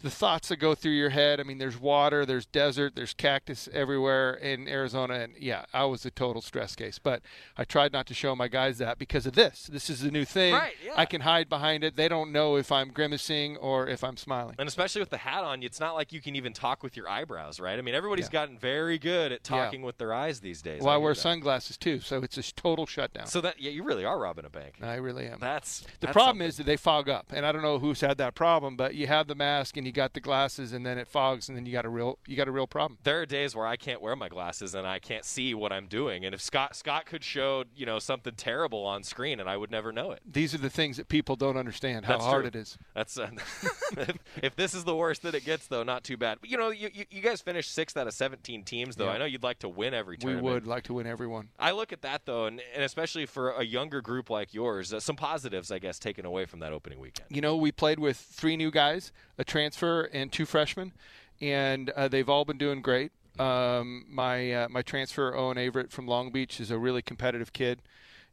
The thoughts that go through your head. I mean, there's water, there's desert, there's cactus everywhere in Arizona, and yeah, I was a total stress case. But I tried not to show my guys that because of this. This is a new thing. Right, yeah. I can hide behind it. They don't know if I'm grimacing or if I'm smiling. And especially with the hat on, it's not like you can even talk with your eyebrows, right? I mean, everybody's Yeah. gotten very good at Yeah. talking with their eyes these days. Well, I hear wear that. sunglasses too, so it's a total shutdown. So that yeah, you really are robbing a bank. I really am. That's the that's problem something. is that they fog up, and I don't know who's had that problem, but you have the mask and you got the glasses, and then it fogs, and then you got a real you got a real problem. there are days where I can't wear my glasses and I can't see what I'm doing. And if Scott Scott could show you know something terrible on screen and I would never know it. These are the things that people don't understand how That's hard true. it is. That's uh, (laughs) if, if this is the worst that it gets, though, not too bad. But, you know, you, you, you guys finished sixth out of 17 teams, though. Yeah. I know you'd like to win every Tournament. We would like to win everyone. I look at that though, and, and especially for a younger group like yours, uh, some positives, I guess, taken away from that opening weekend. You know, we played with three new guys, a transfer, and two freshmen, and uh, they've all been doing great. Um, my uh, my transfer Owen Averett from Long Beach is a really competitive kid,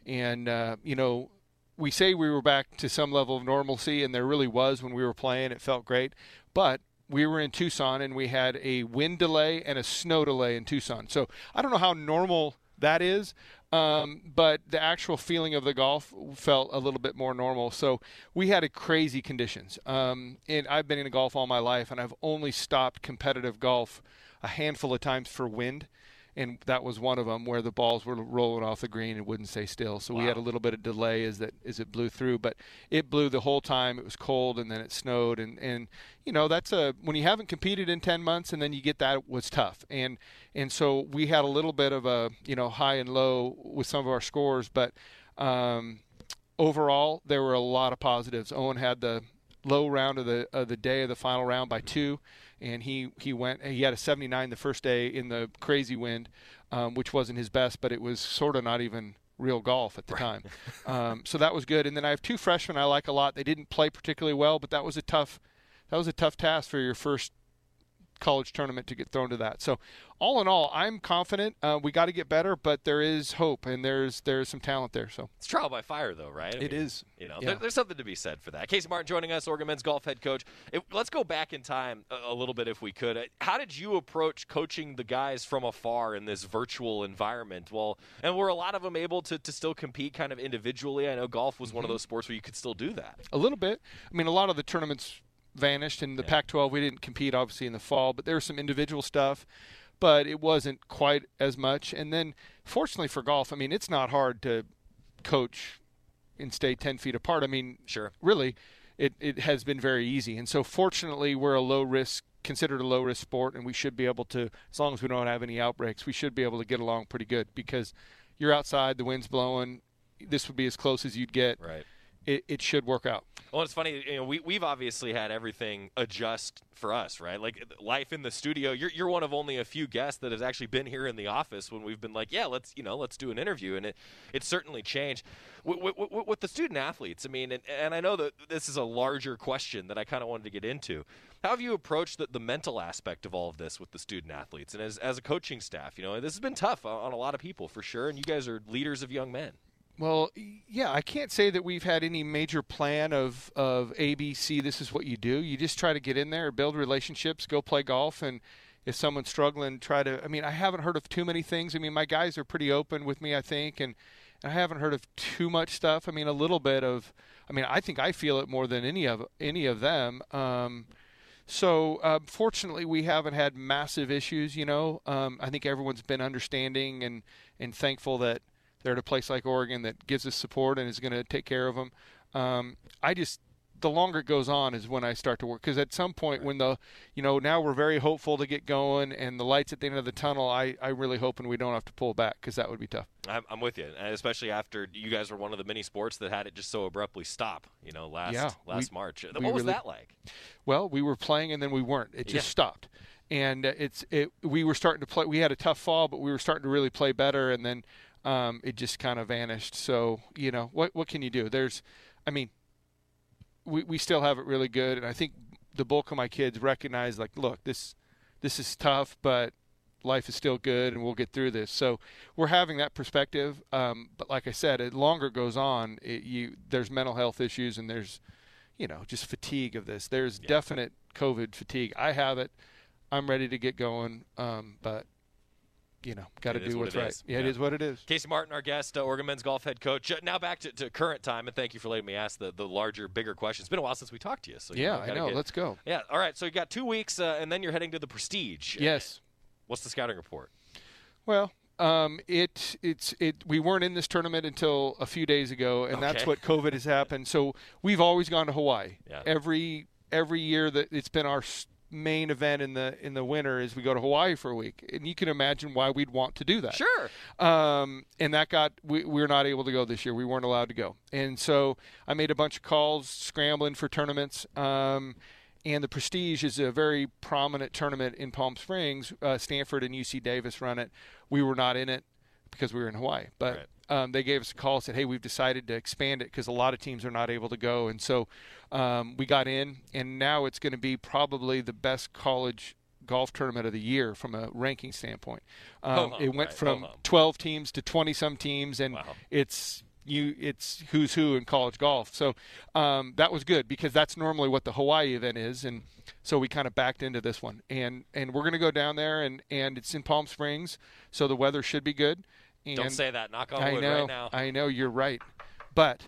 and uh, you know, we say we were back to some level of normalcy, and there really was when we were playing. It felt great, but we were in Tucson and we had a wind delay and a snow delay in Tucson. So I don't know how normal that is, um, but the actual feeling of the golf felt a little bit more normal. So we had a crazy conditions. Um, and I've been in golf all my life, and I've only stopped competitive golf a handful of times for wind. And that was one of them where the balls were rolling off the green and wouldn't stay still. So we had a little bit of delay as that as it blew through, but it blew the whole time. It was cold and then it snowed and and you know that's a when you haven't competed in 10 months and then you get that it was tough. And and so we had a little bit of a you know high and low with some of our scores, but um, overall there were a lot of positives. Owen had the low round of the of the day of the final round by two, and he he went he had a 79 the first day in the crazy wind, um, which wasn't his best, but it was sort of not even real golf at the time. (laughs) um, so that was good. And then I have two freshmen I like a lot. They didn't play particularly well, but that was a tough that was a tough task for your first college tournament to get thrown to that. So, all in all, I'm confident. Uh, we got to get better, but there is hope and there's there's some talent there. So it's trial by fire, though, right? I It is. You know, Yeah. there, there's something to be said for that. Casey Martin joining us, Oregon men's golf head coach. If, let's go back in time a, a little bit, if we could. Uh, How did you approach coaching the guys from afar in this virtual environment? Well, and were a lot of them able to, to still compete kind of individually? I know golf was one of Mhm. those sports where you could still do that. A little bit. I mean, a lot of the tournaments vanished in the Pac-12. We didn't compete obviously in the fall, but there was some individual stuff, but it wasn't quite as much. And then, fortunately for golf, I mean, it's not hard to coach and stay 10 feet apart. I mean, sure, really, it, it has been very easy. And so, fortunately, we're a low risk, considered a low risk sport, and we should be able to, as long as we don't have any outbreaks, we should be able to get along pretty good because you're outside, the wind's blowing. This would be as close as you'd get. Right. It, it should work out. Well, it's funny. You know, we we've obviously had everything adjust for us, right? Like life in the studio. You're you're one of only a few guests that has actually been here in the office when we've been like, yeah, let's you know, let's do an interview, and it it's certainly changed with, with, with- the student athletes. I mean, and, and I know that this is a larger question that I kind of wanted to get into. How have you approached the, the mental aspect of all of this with the student athletes and as as a coaching staff? You know, this has been tough on, on a lot of people for sure, and you guys are leaders of young men. Well, yeah, I can't say that we've had any major plan of of ABC. This is what you do. You just try to get in there, build relationships, go play golf, and if someone's struggling, try to. I mean, I haven't heard of too many things. I mean, my guys are pretty open with me, I think, and I haven't heard of too much stuff. I mean, a little bit of. I mean, I think I feel it more than any of any of them. Um, so uh, fortunately, we haven't had massive issues. You know, um, I think everyone's been understanding and and thankful that they're at a place like Oregon that gives us support and is going to take care of them. Um, I just the longer it goes on is when I start to work because at some point when the you know now we're very hopeful to get going and the lights at the end of the tunnel, I I really hoping we don't have to pull back because that would be tough. I'm, I'm with you, and especially after you guys were one of the many sports that had it just so abruptly stop. You know, last yeah, last we- March. What was really- that like? Well, we were playing and then we weren't. It just Yeah. stopped. And uh, it's it. We were starting to play. We had a tough fall, but we were starting to really play better, and then um, it just kind of vanished. So you know what? What can you do? There's, I mean, we we still have it really good, and I think the bulk of my kids recognize like, look, this this is tough, but life is still good, and we'll get through this. So we're having that perspective. Um, but like I said, it longer goes on, it, you there's mental health issues, and there's you know, just fatigue of this. There's definite COVID fatigue. I have it. I'm ready to get going, um, but you know, got to do what's it right. is. Yeah, it is what it is. Casey Martin, our guest, uh, Oregon men's golf head coach. Uh, Now back to, to current time, and thank you for letting me ask the, the larger, bigger questions. It's been a while since we talked to you, so you Yeah, know, I know. get- Let's go. Yeah, all right. So you got two weeks, uh, and then you're heading to the Prestige. Yes. What's the scouting report? Well, um, it it's it. We weren't in this tournament until a few days ago, and that's what COVID has happened. So we've always gone to Hawaii. Yeah. Every every year that it's been our main event in the in the winter is we go to Hawaii for a week, and you can imagine why we'd want to do that. Sure. Um, and that got we, we were not able to go this year. We weren't allowed to go, and so I made a bunch of calls scrambling for tournaments. Um, and the Prestige is a very prominent tournament in Palm Springs. Uh, Stanford and UC Davis run it. We were not in it because we were in Hawaii, but um, they gave us a call and said, "Hey, we've decided to expand it because a lot of teams are not able to go." And so um, we got in, and now it's going to be probably the best college golf tournament of the year from a ranking standpoint. Um, it went right, from ho-hum. 12 teams to 20 some teams, and it's you it's who's who in college golf. So um, that was good because that's normally what the Hawaii event is, and so we kind of backed into this one. And and we're going to go down there, and and it's in Palm Springs, so the weather should be good. And Don't say that. Knock on I wood know, right now. I know you're right, but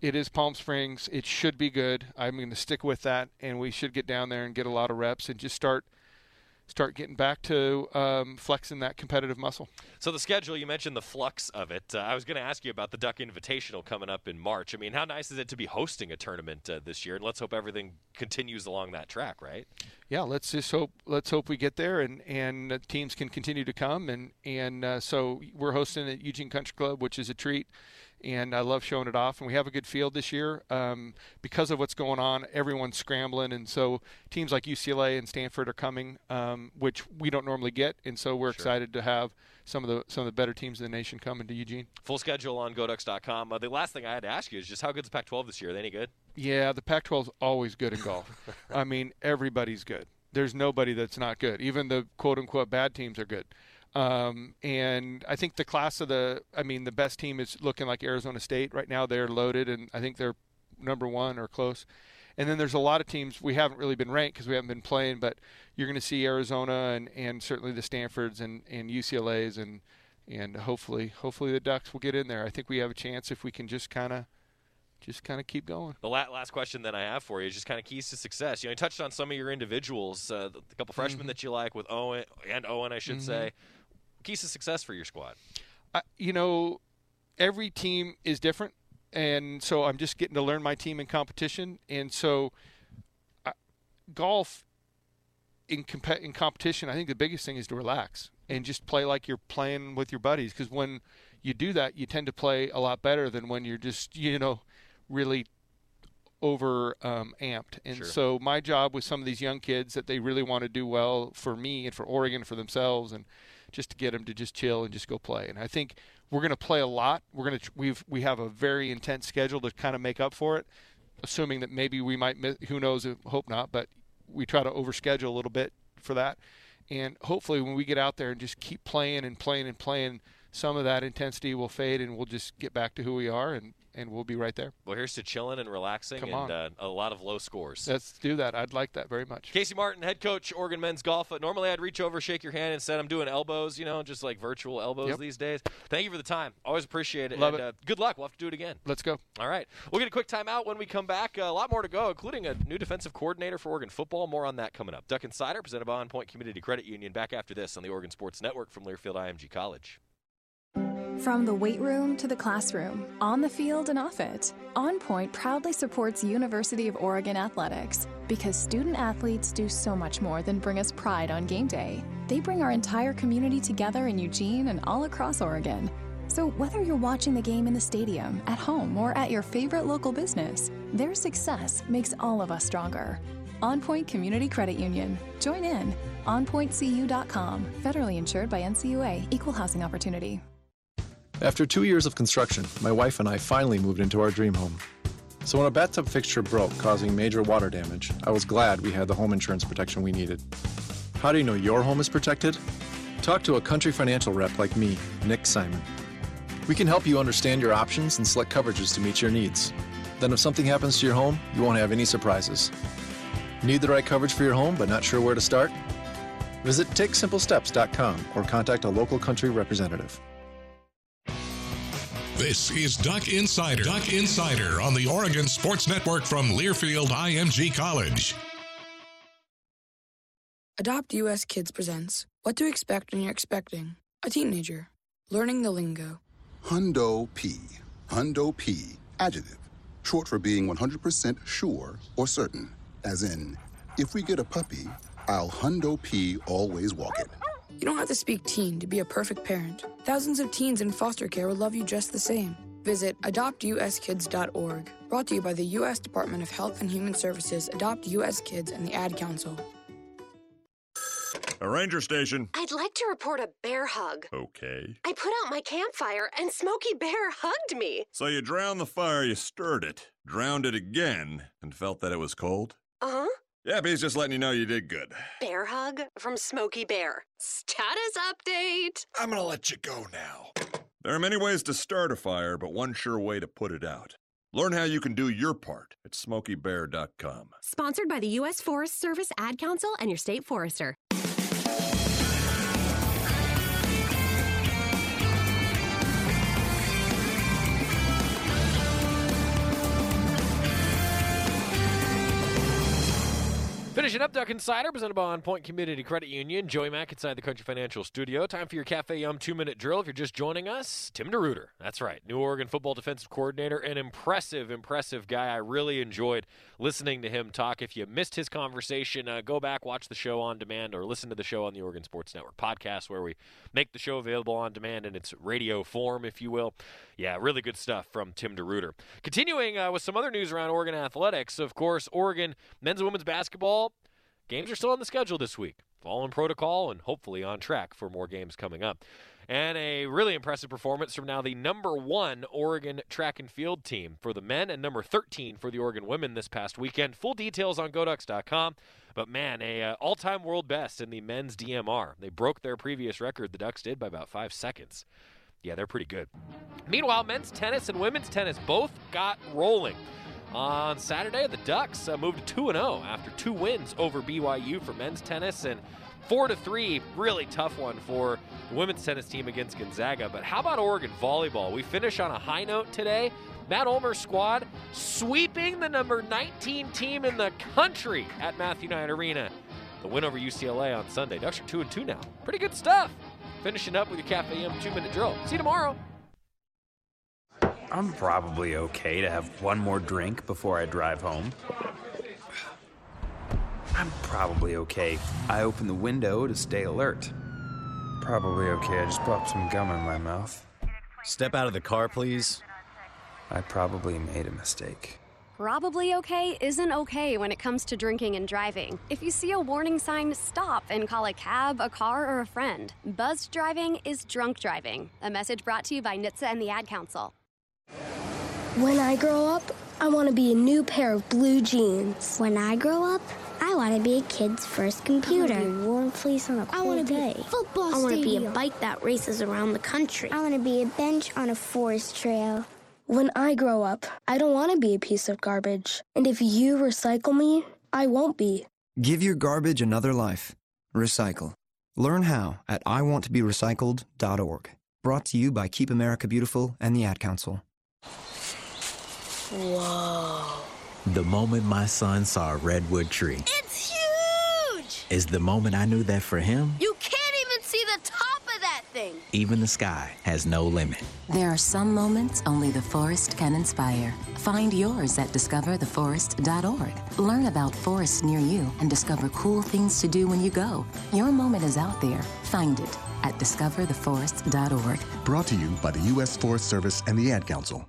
it is Palm Springs. It should be good. I'm going to stick with that, and we should get down there and get a lot of reps and just start start getting back to um, flexing that competitive muscle. So the schedule, you mentioned the flux of it. Uh, I was going to ask you about the Duck Invitational coming up in March. I mean, how nice is it to be hosting a tournament uh, this year? And let's hope everything continues along that track, right? yeah, let's just hope let's hope we get there and and teams can continue to come and and uh, so we're hosting at Eugene Country Club, which is a treat. And I love showing it off, and we have a good field this year um, because of what's going on. Everyone's scrambling, and so teams like UCLA and Stanford are coming, um, which we don't normally get, and so we're excited to have some of the some of the better teams in the nation coming to Eugene. Full schedule on GoDucks.com. Uh, the last thing I had to ask you is just how good's the Pac-12 this year? Are they any good? Yeah, the Pac-12 is always good in golf. (laughs) I mean, everybody's good. there's nobody that's not good. Even the quote unquote bad teams are good. Um, and I think the class of the, I mean, the best team is looking like Arizona State right now. They're loaded, and I think they're number one or close. And then there's a lot of teams we haven't really been ranked because we haven't been playing, but you're going to see Arizona and, and certainly the Stanfords and, and UCLA's and and hopefully hopefully the Ducks will get in there. I think we have a chance if we can just kind of just kind of keep going. The last question that I have for you is just kind of keys to success. You know, you touched on some of your individuals, uh, the, couple freshmen Mhm. that you like with Owen and Owen, I should Mhm. say. Keys to success for your squad. I, you know, every team is different, and so I'm just getting to learn my team in competition, and so I, golf in comp- in competition, I think the biggest thing is to relax and just play like you're playing with your buddies. Because when you do that, you tend to play a lot better than when you're just (laughs) you know really over um, amped. And Sure. so my job with some of these young kids that they really want to do well for me and for Oregon for themselves and just to get them to just chill and just go play. And I think we're going to play a lot. We're going to we've we have a very intense schedule to kind of make up for it, assuming that maybe we might miss, who knows, uh, hope not, but we try to overschedule a little bit for that. And hopefully when we get out there and just keep playing and playing and playing, some of that intensity will fade and we'll just get back to who we are and and we'll be right there. Well, here's to chilling and relaxing Come and. Uh, a lot of low scores. Let's do that. I'd like that very much. Casey Martin, head coach, Oregon men's golf. Uh, Normally, I'd reach over, shake your hand. Instead, I'm doing elbows, you know, just like virtual elbows Yep. these days. Thank you for the time. Always appreciate it. Love and, it. Uh, good luck. We'll have to do it again. Let's go. All right. We'll get a quick timeout when we come back. Uh, a lot more to go, including a new defensive coordinator for Oregon football. More on that coming up. Duck Insider, presented by On Point Community Credit Union. Back after this on the Oregon Sports Network from Learfield IMG College. From the weight room to the classroom, on the field and off it, On Point proudly supports University of Oregon athletics because student athletes do so much more than bring us pride on game day. They bring our entire community together in Eugene and all across Oregon. So whether you're watching the game in the stadium, at home, or at your favorite local business, their success makes all of us stronger. On Point Community Credit Union. Join in. OnPointCU.com. Federally insured by NCUA. Equal housing opportunity. After two years of construction, my wife and I finally moved into our dream home. So when a bathtub fixture broke, causing major water damage, I was glad we had the home insurance protection we needed. How do you know your home is protected? Talk to a country financial rep like me, Nick Simon. We can help you understand your options and select coverages to meet your needs. Then, if something happens to your home, you won't have any surprises. Need the right coverage for your home but not sure where to start? Visit TakeSimpleSteps.com or contact a local country representative. This is Duck Insider. Duck Insider on the Oregon Sports Network from Learfield IMG College. Adopt US Kids presents What to Expect When You're Expecting a Teenager. Learning the lingo. Hundo P. Hundo P. Adjective. Short for being 100% sure or certain. As in, if we get a puppy, I'll Hundo P always walk it. You don't have to speak teen to be a perfect parent. Thousands of teens in foster care will love you just the same. Visit adoptuskids.org. Brought to you by the U.S. Department of Health and Human Services, Adopt U.S. Kids, and the Ad Council. A ranger station. I'd like to report a bear hug. Okay. I put out my campfire and Smokey Bear hugged me. So you drowned the fire, you stirred it, drowned it again, and felt that it was cold? Uh huh. Yep, he's just letting you know you did good. Bear hug from Smokey Bear. Status update. I'm gonna let you go now. There are many ways to start a fire, but one sure way to put it out. Learn how you can do your part at smokeybear.com. Sponsored by the U.S. Forest Service, Ad Council, and your state forester. Finishing up Duck Insider, presented by On Point Community Credit Union. Joey Mack inside the Country Financial Studio. Time for your Cafe Yum two minute drill. If you're just joining us, Tim DeRuyter. That's right. New Oregon football defensive coordinator. An impressive, impressive guy. I really enjoyed listening to him talk. If you missed his conversation, uh, go back, watch the show on demand, or listen to the show on the Oregon Sports Network podcast, where we make the show available on demand in its radio form, if you will. Yeah, really good stuff from Tim DeRuyter. Continuing uh, with some other news around Oregon athletics, of course, Oregon men's and women's basketball games are still on the schedule this week. Following protocol and hopefully on track for more games coming up. And a really impressive performance from now the number one Oregon track and field team for the men and number 13 for the Oregon women this past weekend. Full details on Goducks.com. But man, a uh, all-time world best in the men's DMR. They broke their previous record. The Ducks did by about five seconds. Yeah, they're pretty good. Meanwhile, men's tennis and women's tennis both got rolling. On Saturday, the Ducks uh, moved to 2 0 after two wins over BYU for men's tennis and 4 to 3, really tough one for the women's tennis team against Gonzaga. But how about Oregon volleyball? We finish on a high note today. Matt Ulmer's squad sweeping the number 19 team in the country at Matthew Knight Arena. The win over UCLA on Sunday. Ducks are 2 and 2 now. Pretty good stuff. Finishing up with your Cafe Yum two minute drill. See you tomorrow. I'm probably okay to have one more drink before I drive home. I'm probably okay. I open the window to stay alert. Probably okay. I just popped some gum in my mouth. Step out of the car, please. I probably made a mistake. Probably okay isn't okay when it comes to drinking and driving. If you see a warning sign, stop and call a cab, a car, or a friend. Buzzed driving is drunk driving. A message brought to you by NHTSA and the Ad Council. When I grow up, I want to be a new pair of blue jeans. When I grow up, I want to be a kid's first computer. I want to be a warm fleece on a cold I want to day. be a football I want to be a bike that races around the country. I want to be a bench on a forest trail. When I grow up, I don't want to be a piece of garbage. And if you recycle me, I won't be. Give your garbage another life. Recycle. Learn how at iwanttoberecycled.org. Brought to you by Keep America Beautiful and the Ad Council. Whoa. The moment my son saw a redwood tree It's huge! is the moment I knew that for him, You can't even see the top of that thing. even the sky has no limit. There are some moments only the forest can inspire. Find yours at discovertheforest.org. Learn about forests near you and discover cool things to do when you go. Your moment is out there. Find it at discovertheforest.org. Brought to you by the U.S. Forest Service and the Ad Council.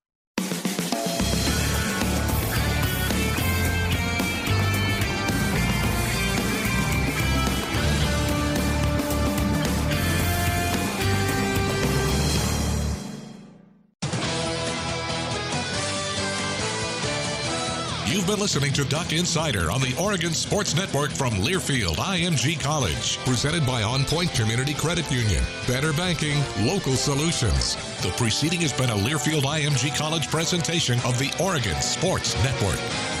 You've been listening to Duck Insider on the Oregon Sports Network from Learfield IMG College, presented by On Point Community Credit Union. Better banking, local solutions. The preceding has been a Learfield IMG College presentation of the Oregon Sports Network.